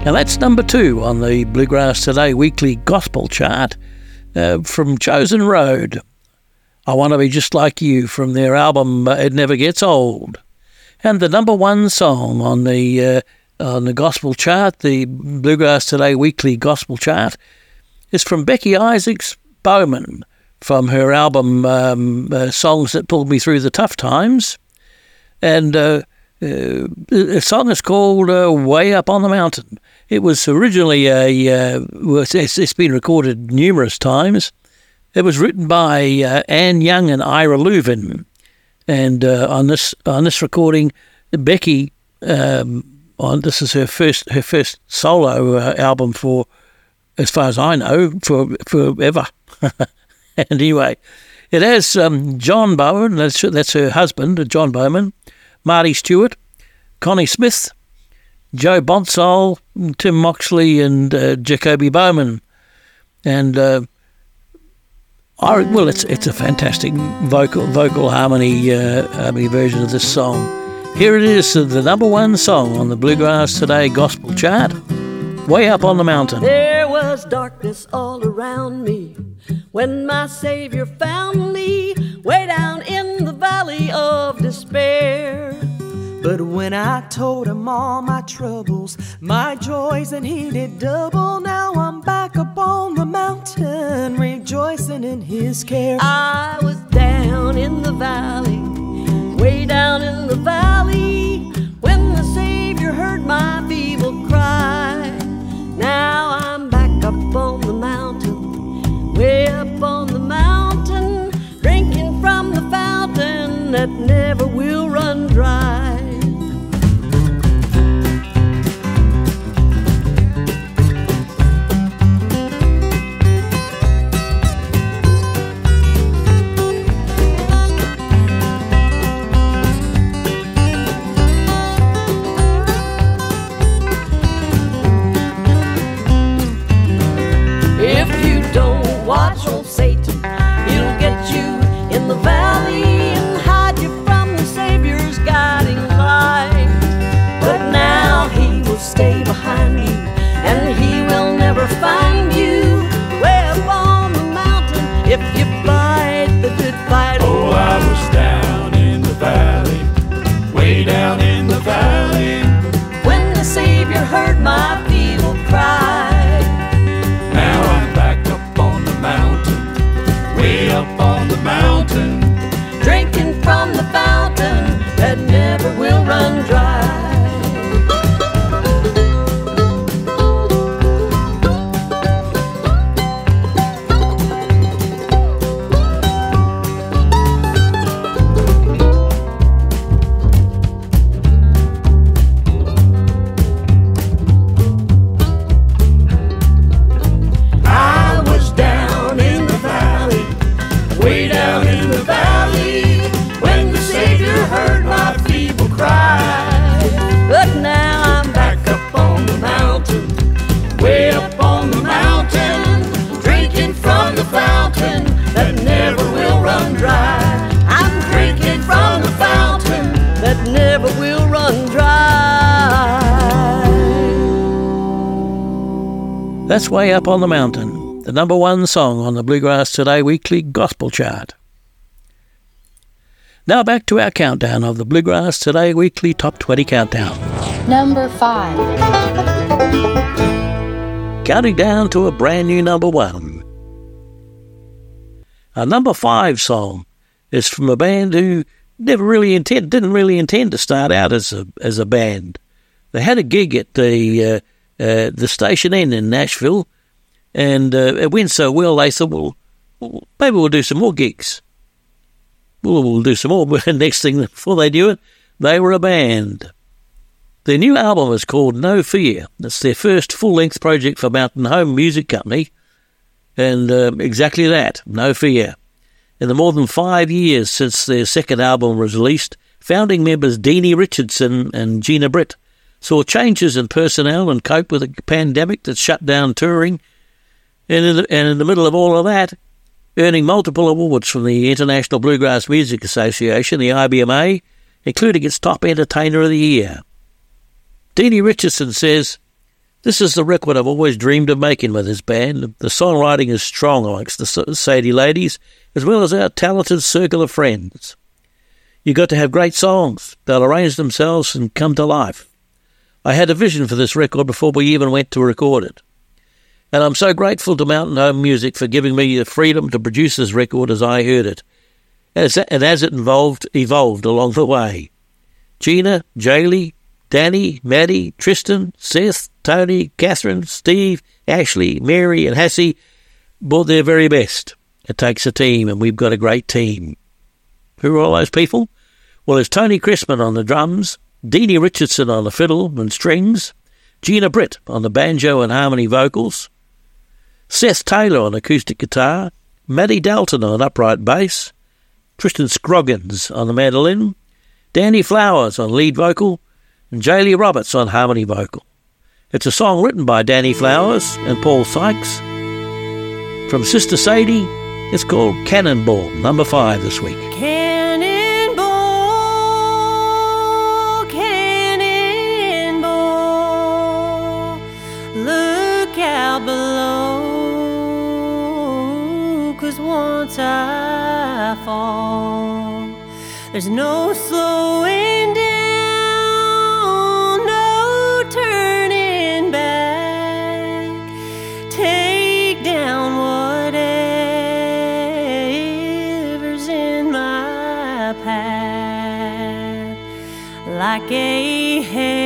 Now that's number two on the Bluegrass Today weekly gospel chart uh, from Chosen Road. I Want to Be Just Like You from their album uh, It Never Gets Old. And the number one song on the uh, on the gospel chart, the Bluegrass Today weekly gospel chart, is from Becky Isaacs Bowman from her album um, uh, Songs That Pulled Me Through the Tough Times. And uh, uh, the song is called uh, Way Up on the Mountain. It was originally a, uh, it's been recorded numerous times. It was written by uh, Anne Young and Ira Louvin. And uh, on this on this recording, Becky, um, on this is her first her first solo uh, album for, as far as I know, for forever. and anyway, it has um, John Bowen, that's that's her husband, John Bowman, Marty Stuart, Connie Smith, Joe Bonsall, Tim Moxley, and uh, Jacoby Bowman. And uh, I, well, it's it's a fantastic vocal vocal harmony uh, harmony version of this song. Here it is, the number one song on the Bluegrass Today Gospel Chart, way up on the mountain. There was darkness all around me when my Savior found me way down in the valley of despair. But when I told him all my troubles, my joys, and he did double, now I'm back up on the mountain, rejoicing in his care. I was down in the valley, way down in the valley, when the Savior heard my feeble cry. Now I'm back up on the mountain, way up on the mountain, drinking from the fountain that never will run dry. That's Way Up on the Mountain, the number one song on the Bluegrass Today weekly gospel chart. Now back to our countdown of the Bluegrass Today weekly top 20 countdown. Number 5. Counting down to a brand new number one. Our number five song is from a band who never really intend, didn't really intend to start out as a as a band. They had a gig at the uh, uh, the Station Inn in Nashville, and uh, it went so well they said, "Well, maybe we'll do some more gigs." Well, we'll do some more. But next thing, before they do it, they were a band. Their new album is called No Fear. It's their first full length project for Mountain Home Music Company, and um, exactly that, No Fear. In the more than five years since their second album was released, founding members Deanie Richardson and Gina Britt saw changes in personnel and cope with a pandemic that shut down touring. And in, the, and in the middle of all of that, earning multiple awards from the International Bluegrass Music Association, the IBMA, including its Top Entertainer of the Year. Deanie Richardson says, This is the record I've always dreamed of making with this band. The songwriting is strong amongst the Sadie ladies, as well as our talented circle of friends. You've got to have great songs. They'll arrange themselves and come to life. I had a vision for this record before we even went to record it. And I'm so grateful to Mountain Home Music for giving me the freedom to produce this record as I heard it, as, and as it involved, evolved along the way. Gina, Jaelee, Dani, Maddie, Tristan, Seth, Tony, Catherine, Steve, Ashley, Mary, and Hassie brought their very best. It takes a team, and we've got a great team. Who are all those people? Well, there's Tony Creasman on the drums, Deanie Richardson on the fiddle and strings, Gina Britt on the banjo and harmony vocals, Seth Taylor on acoustic guitar, Maddie Dalton on upright bass, Tristan Scroggins on the mandolin, Dani Flowers on lead vocal, and Jaelee Roberts on harmony vocal. It's a song written by Dani Flowers and Paul Sykes. From Sister Sadie, it's called Cannonball, number five this week. Cannonball, once I fall, there's no slowing down, no turning back. Take down whatever's in my path, like a hammer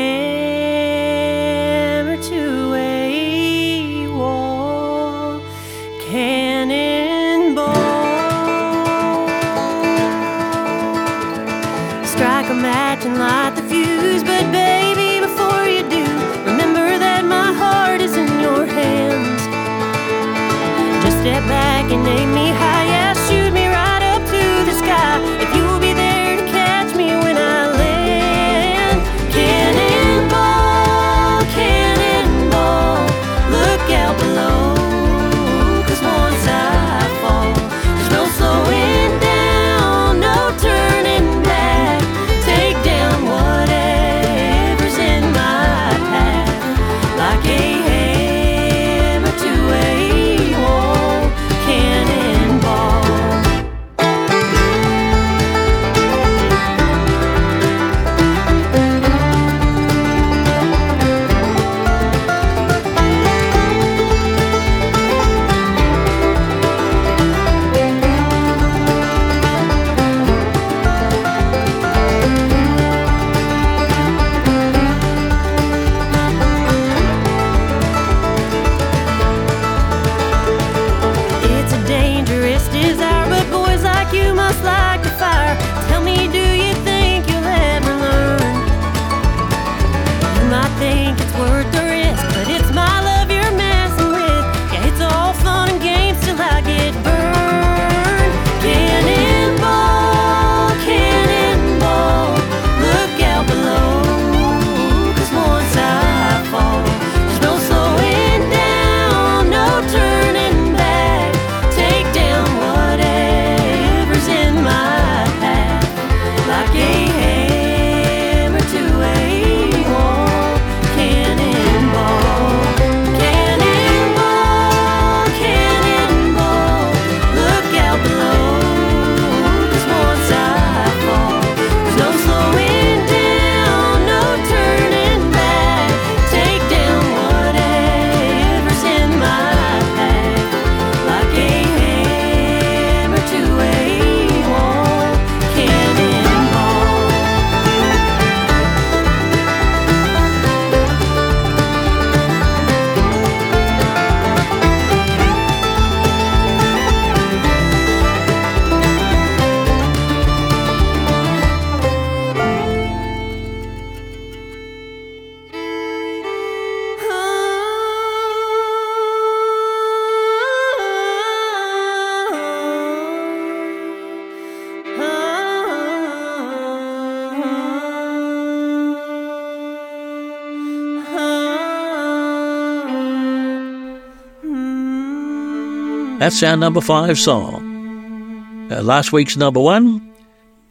That's our number five song. Uh, last week's number one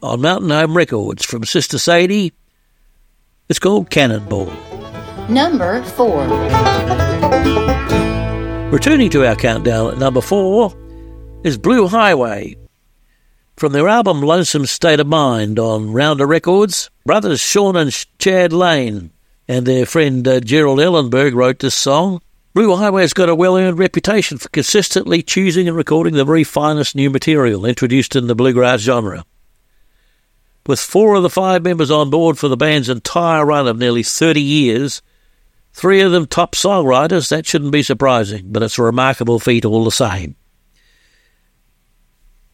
on Mountain Home Records from Sister Sadie. It's called Cannonball. Number 4. Returning to our countdown at number four is Blue Highway. From their album Lonesome State of Mind on Rounder Records, brothers Shawn and Chad Lane and their friend uh, Gerald Ellenberg wrote this song. Blue Highway's got a well earned reputation for consistently choosing and recording the very finest new material introduced in the bluegrass genre. With four of the five members on board for the band's entire run of nearly 30 years, three of them top songwriters, that shouldn't be surprising, but it's a remarkable feat all the same.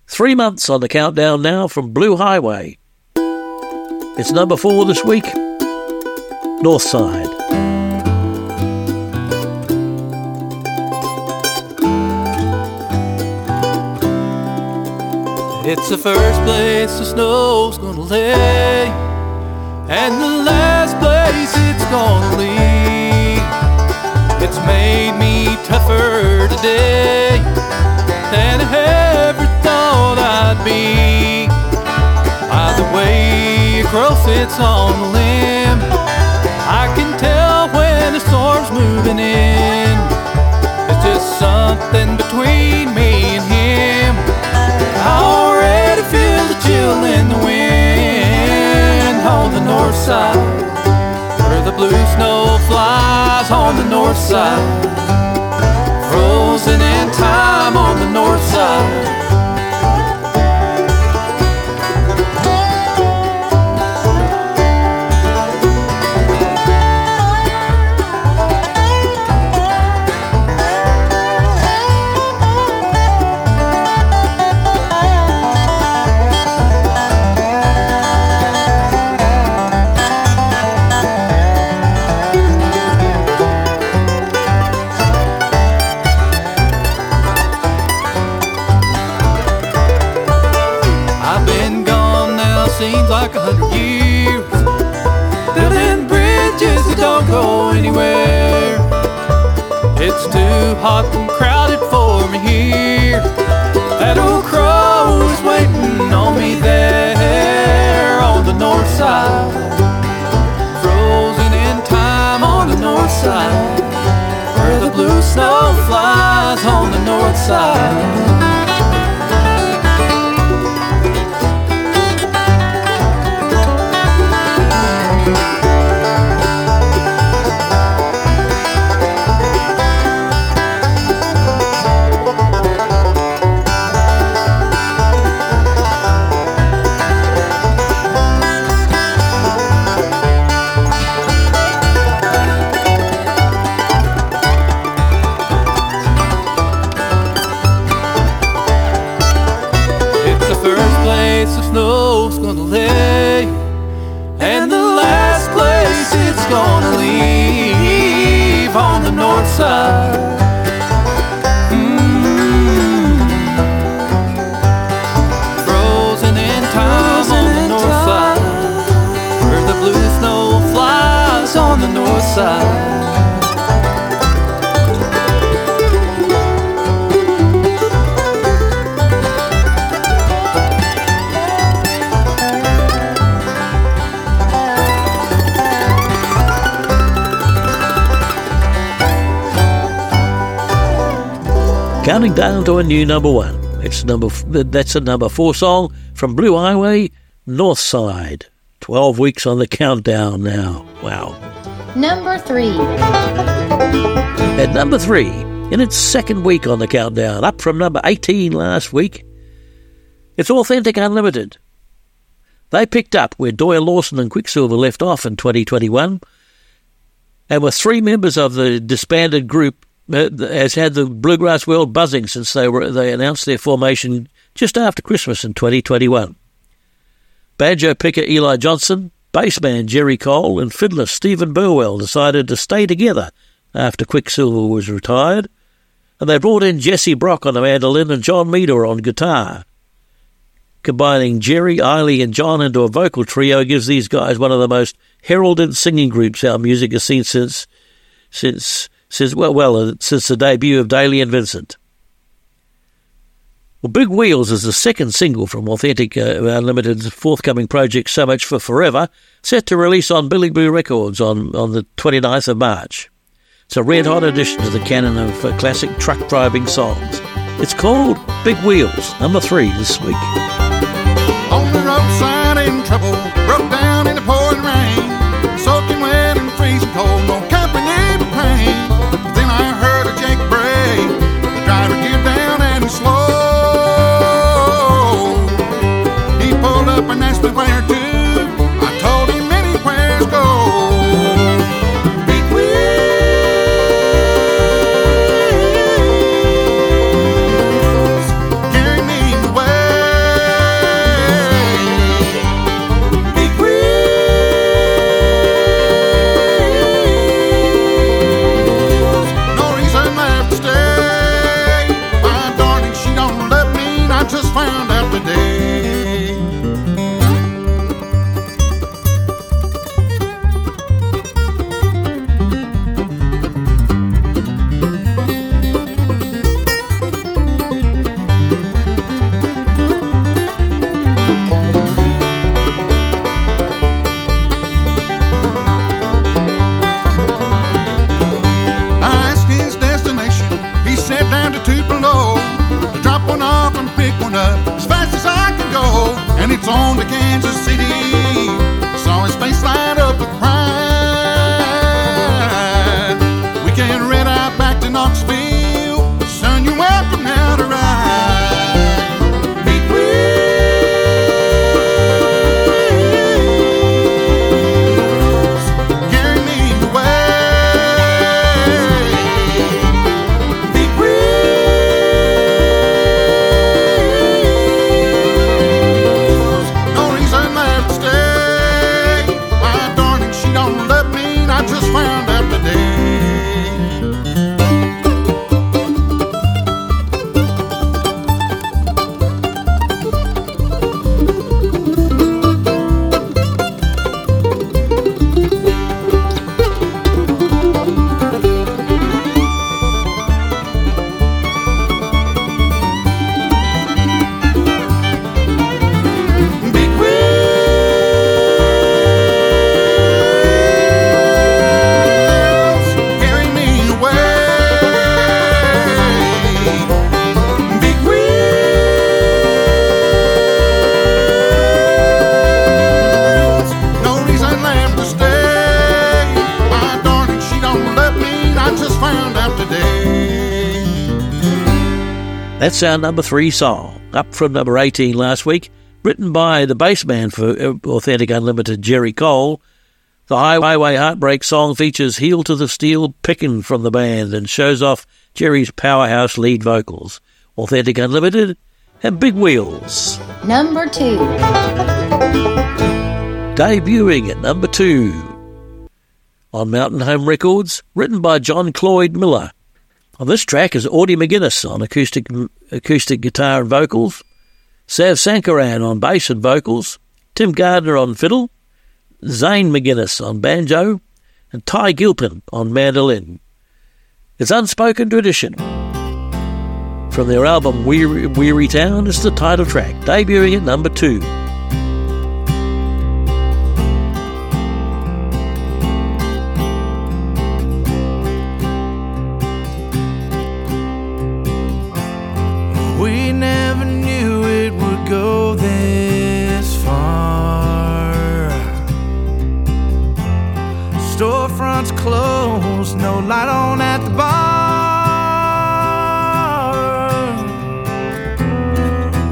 Three months on the countdown now from Blue Highway. It's number four this week North It's the first place the snow's gonna lay, and the last place it's gonna leave. It's made me tougher today than I ever thought I'd be. By the way a crow sits on a limb, I can tell when the storm's moving in. It's just something between me and him. Chill in the wind on the north side, where the blue snow flies on the north side, frozen in time on the north hot and crowded for me here. That old crow is waiting on me there on the north side. Frozen in time on the north side. Where the blue snow flies on the north side. Down to a new number one. It's number f- that's a number four song from Blue Highway, North Side. Twelve weeks on the countdown now. Wow. Number 3. At number three, in its second week on the countdown, up from number 18 last week, it's Authentic Unlimited. They picked up where Doyle Lawson and Quicksilver left off in 2021, and were three members of the disbanded group Uh, has had the bluegrass world buzzing since they were they announced their formation just after Christmas in 2021. Banjo picker Eli Johnson, bassman Jerry Cole, and fiddler Stephen Burwell decided to stay together after Quicksilver was retired, and they brought in Jesse Brock on the mandolin and John Meador on guitar. Combining Jerry, Eli, and John into a vocal trio gives these guys one of the most heralded singing groups our music has seen since, since, since well, well, uh, since the debut of Dailey and Vincent. Well, Big Wheels is the second single from Authentic uh, Unlimited's forthcoming project So Much for Forever, set to release on Billy Blue Records on, on the 29th of March. It's a red hot addition to the canon of uh, classic truck driving songs. It's called Big Wheels, number three this week. On the roadside in trouble, up and And it's on to Kansas City. That's our number three song, up from number 18 last week, written by the bass man for uh, Authentic Unlimited, Jerry Cole. The Highway Heartbreak song features Heel to the Steel picking from the band and shows off Jerry's powerhouse lead vocals. Authentic Unlimited and Big Wheels. Number two. Debuting at number two on Mountain Home Records, written by John Cloyd Miller. On this track is Audie McGinnis on acoustic acoustic guitar and vocals, Sav Sankaran on bass and vocals, Tim Gardner on fiddle, Zane McGinnis on banjo, and Ty Gilpin on mandolin. It's Unspoken Tradition. From their album Weary, Weary Town is the title track, debuting at number two. Storefronts closed, no light on at the bar.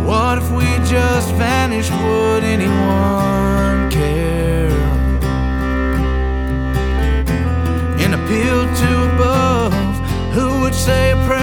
What if we just vanished? Would anyone care? An appeal to above, who would say a prayer?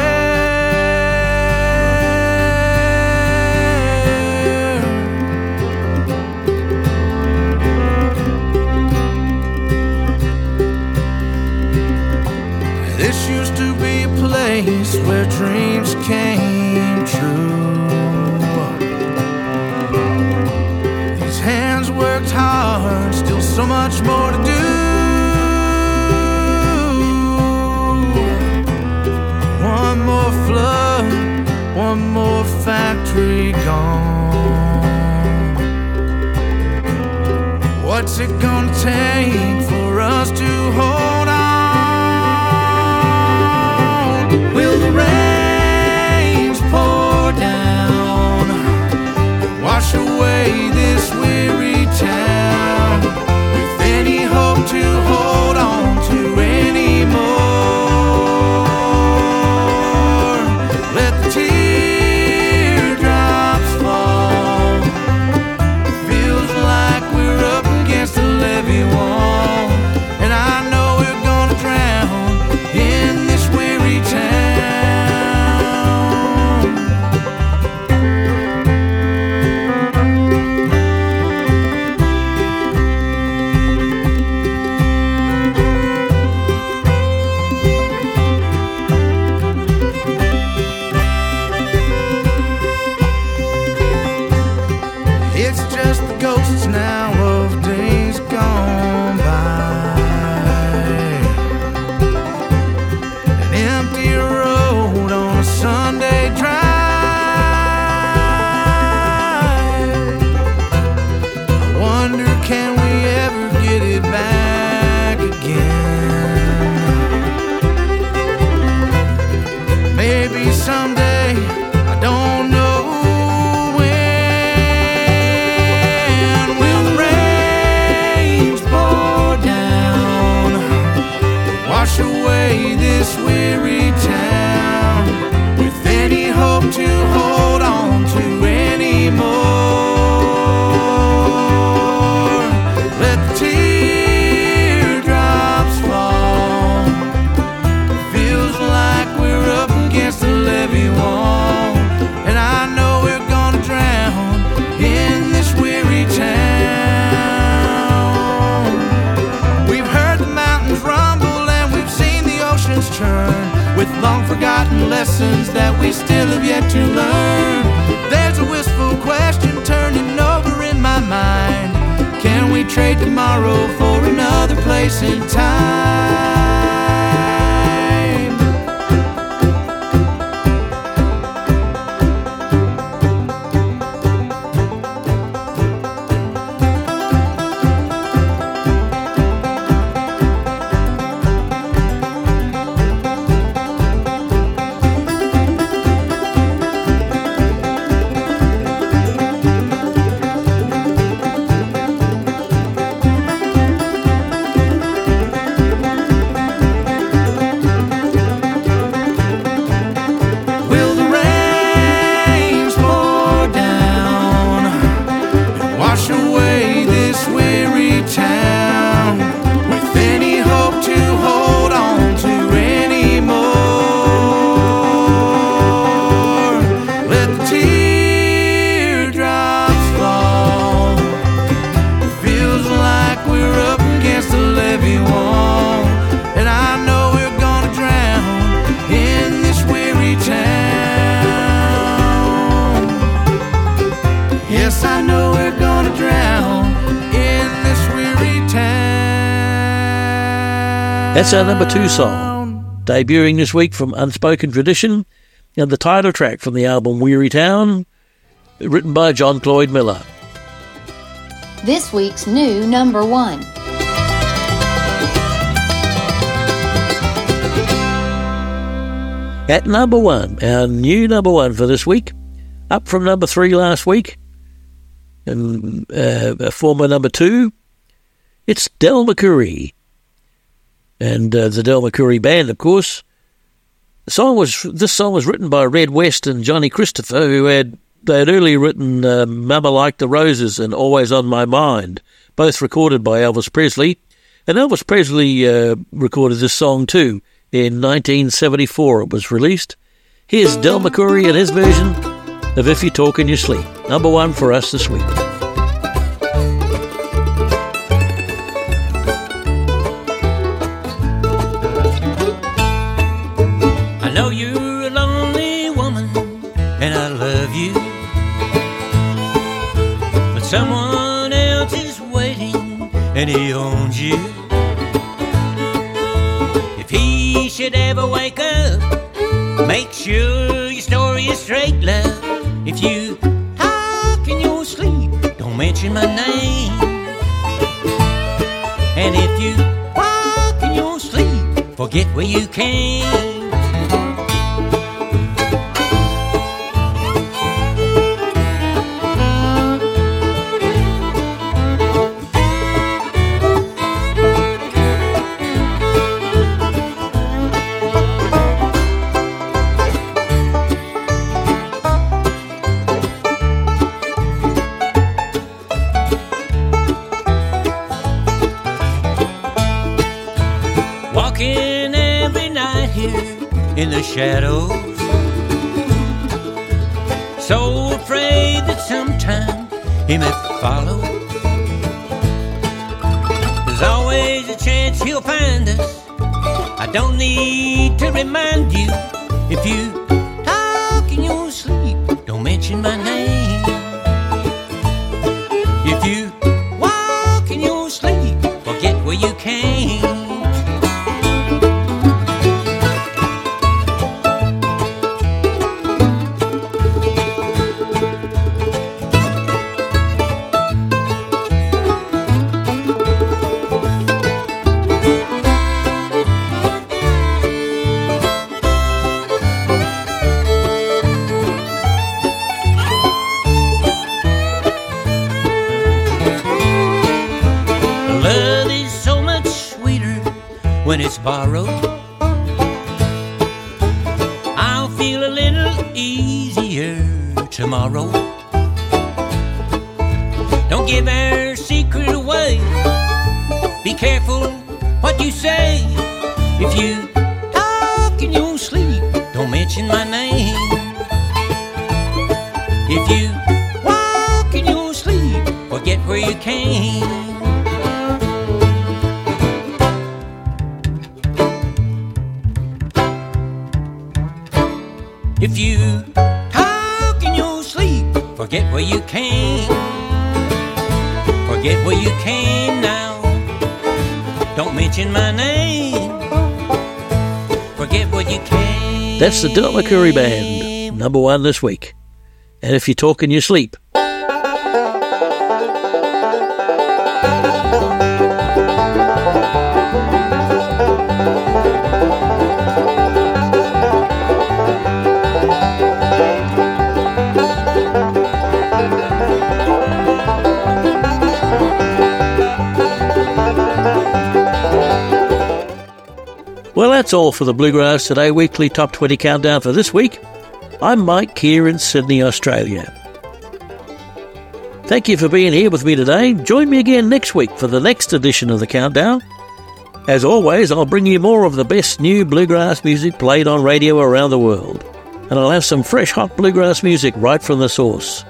So much more to do. One more flood, one more factory gone. What's it gonna take for us to hold That's our number two song, debuting this week from Unspoken Tradition, and the title track from the album Weary Town, written by John Cloyd Miller. This week's new number one. At number one, our new number one for this week, up from number three last week, and uh, a former number two, it's Del McCoury. And uh, the Del McCoury Band, of course. The song was this song was written by Red West and Johnny Christopher, who had they had earlier written uh, "Mama Like the Roses" and "Always on My Mind," both recorded by Elvis Presley. And Elvis Presley uh, recorded this song too in 1974. It was released. Here's Del McCoury and his version of "If You Talk in Your Sleep," number one for us this week. And he owns you. If he should ever wake up, make sure your story is straight, love. If you talk in your sleep, don't mention my name. And if you walk in your sleep, forget where you came. Shadows. So afraid that sometime he may follow. There's always a chance he'll find us. I don't need to remind you if you McCoury Band, number one this week. And if you talk in your sleep, that's all for the Bluegrass Today Weekly Top 20 Countdown for this week. I'm Mike here in Sydney, Australia. Thank you for being here with me today. Join me again next week for the next edition of the Countdown. As always, I'll bring you more of the best new bluegrass music played on radio around the world. And I'll have some fresh hot bluegrass music right from the source.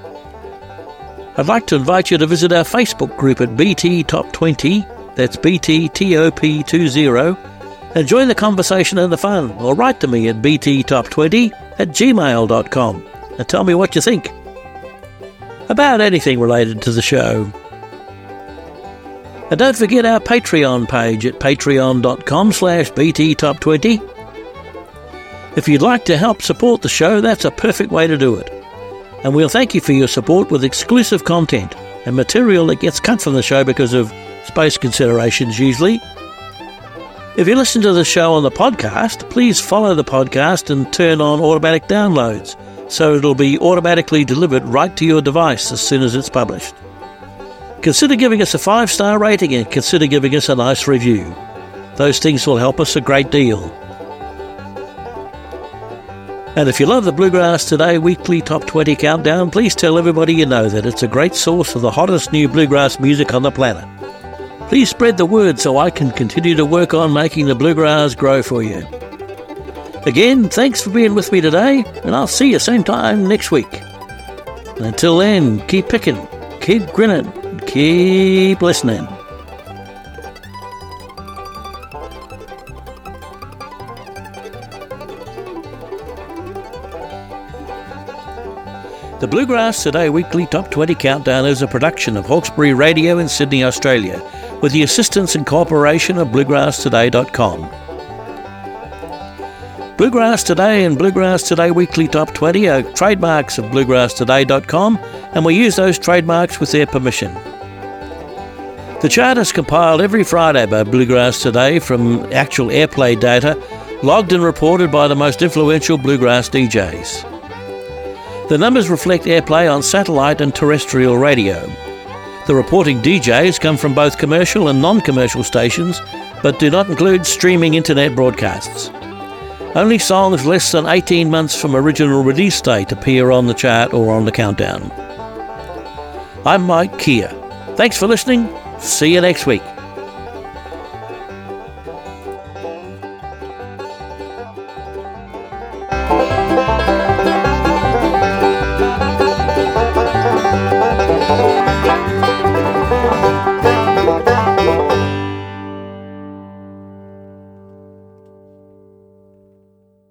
I'd like to invite you to visit our Facebook group at BT Top 20, that's BTTOP20, and join the conversation and the fun, or write to me at bttop20 at gmail.com and tell me what you think about anything related to the show. And don't forget our Patreon page at patreon.com slash bttop20. If you'd like to help support the show, that's a perfect way to do it. And we'll thank you for your support with exclusive content and material that gets cut from the show because of space considerations usually. If you listen to the show on the podcast, please follow the podcast and turn on automatic downloads so it'll be automatically delivered right to your device as soon as it's published. Consider giving us a five star rating and consider giving us a nice review. Those things will help us a great deal. And if you love the Bluegrass Today weekly top 20 countdown, please tell everybody you know that it's a great source of the hottest new bluegrass music on the planet. Please spread the word so I can continue to work on making the bluegrass grow for you. Again, thanks for being with me today, and I'll see you same time next week. Until then, keep picking, keep grinning, keep listening. The Bluegrass Today Weekly Top 20 Countdown is a production of Hawkesbury Radio in Sydney, Australia, with the assistance and cooperation of BluegrassToday.com. Bluegrass Today and Bluegrass Today Weekly Top 20 are trademarks of bluegrasstoday.com, and we use those trademarks with their permission. The chart is compiled every Friday by Bluegrass Today from actual airplay data logged and reported by the most influential bluegrass DJs. The numbers reflect airplay on satellite and terrestrial radio. The reporting DJs come from both commercial and non commercial stations, but do not include streaming internet broadcasts. Only songs less than 18 months from original release date appear on the chart or on the countdown. I'm Mike Kear. Thanks for listening. See you next week.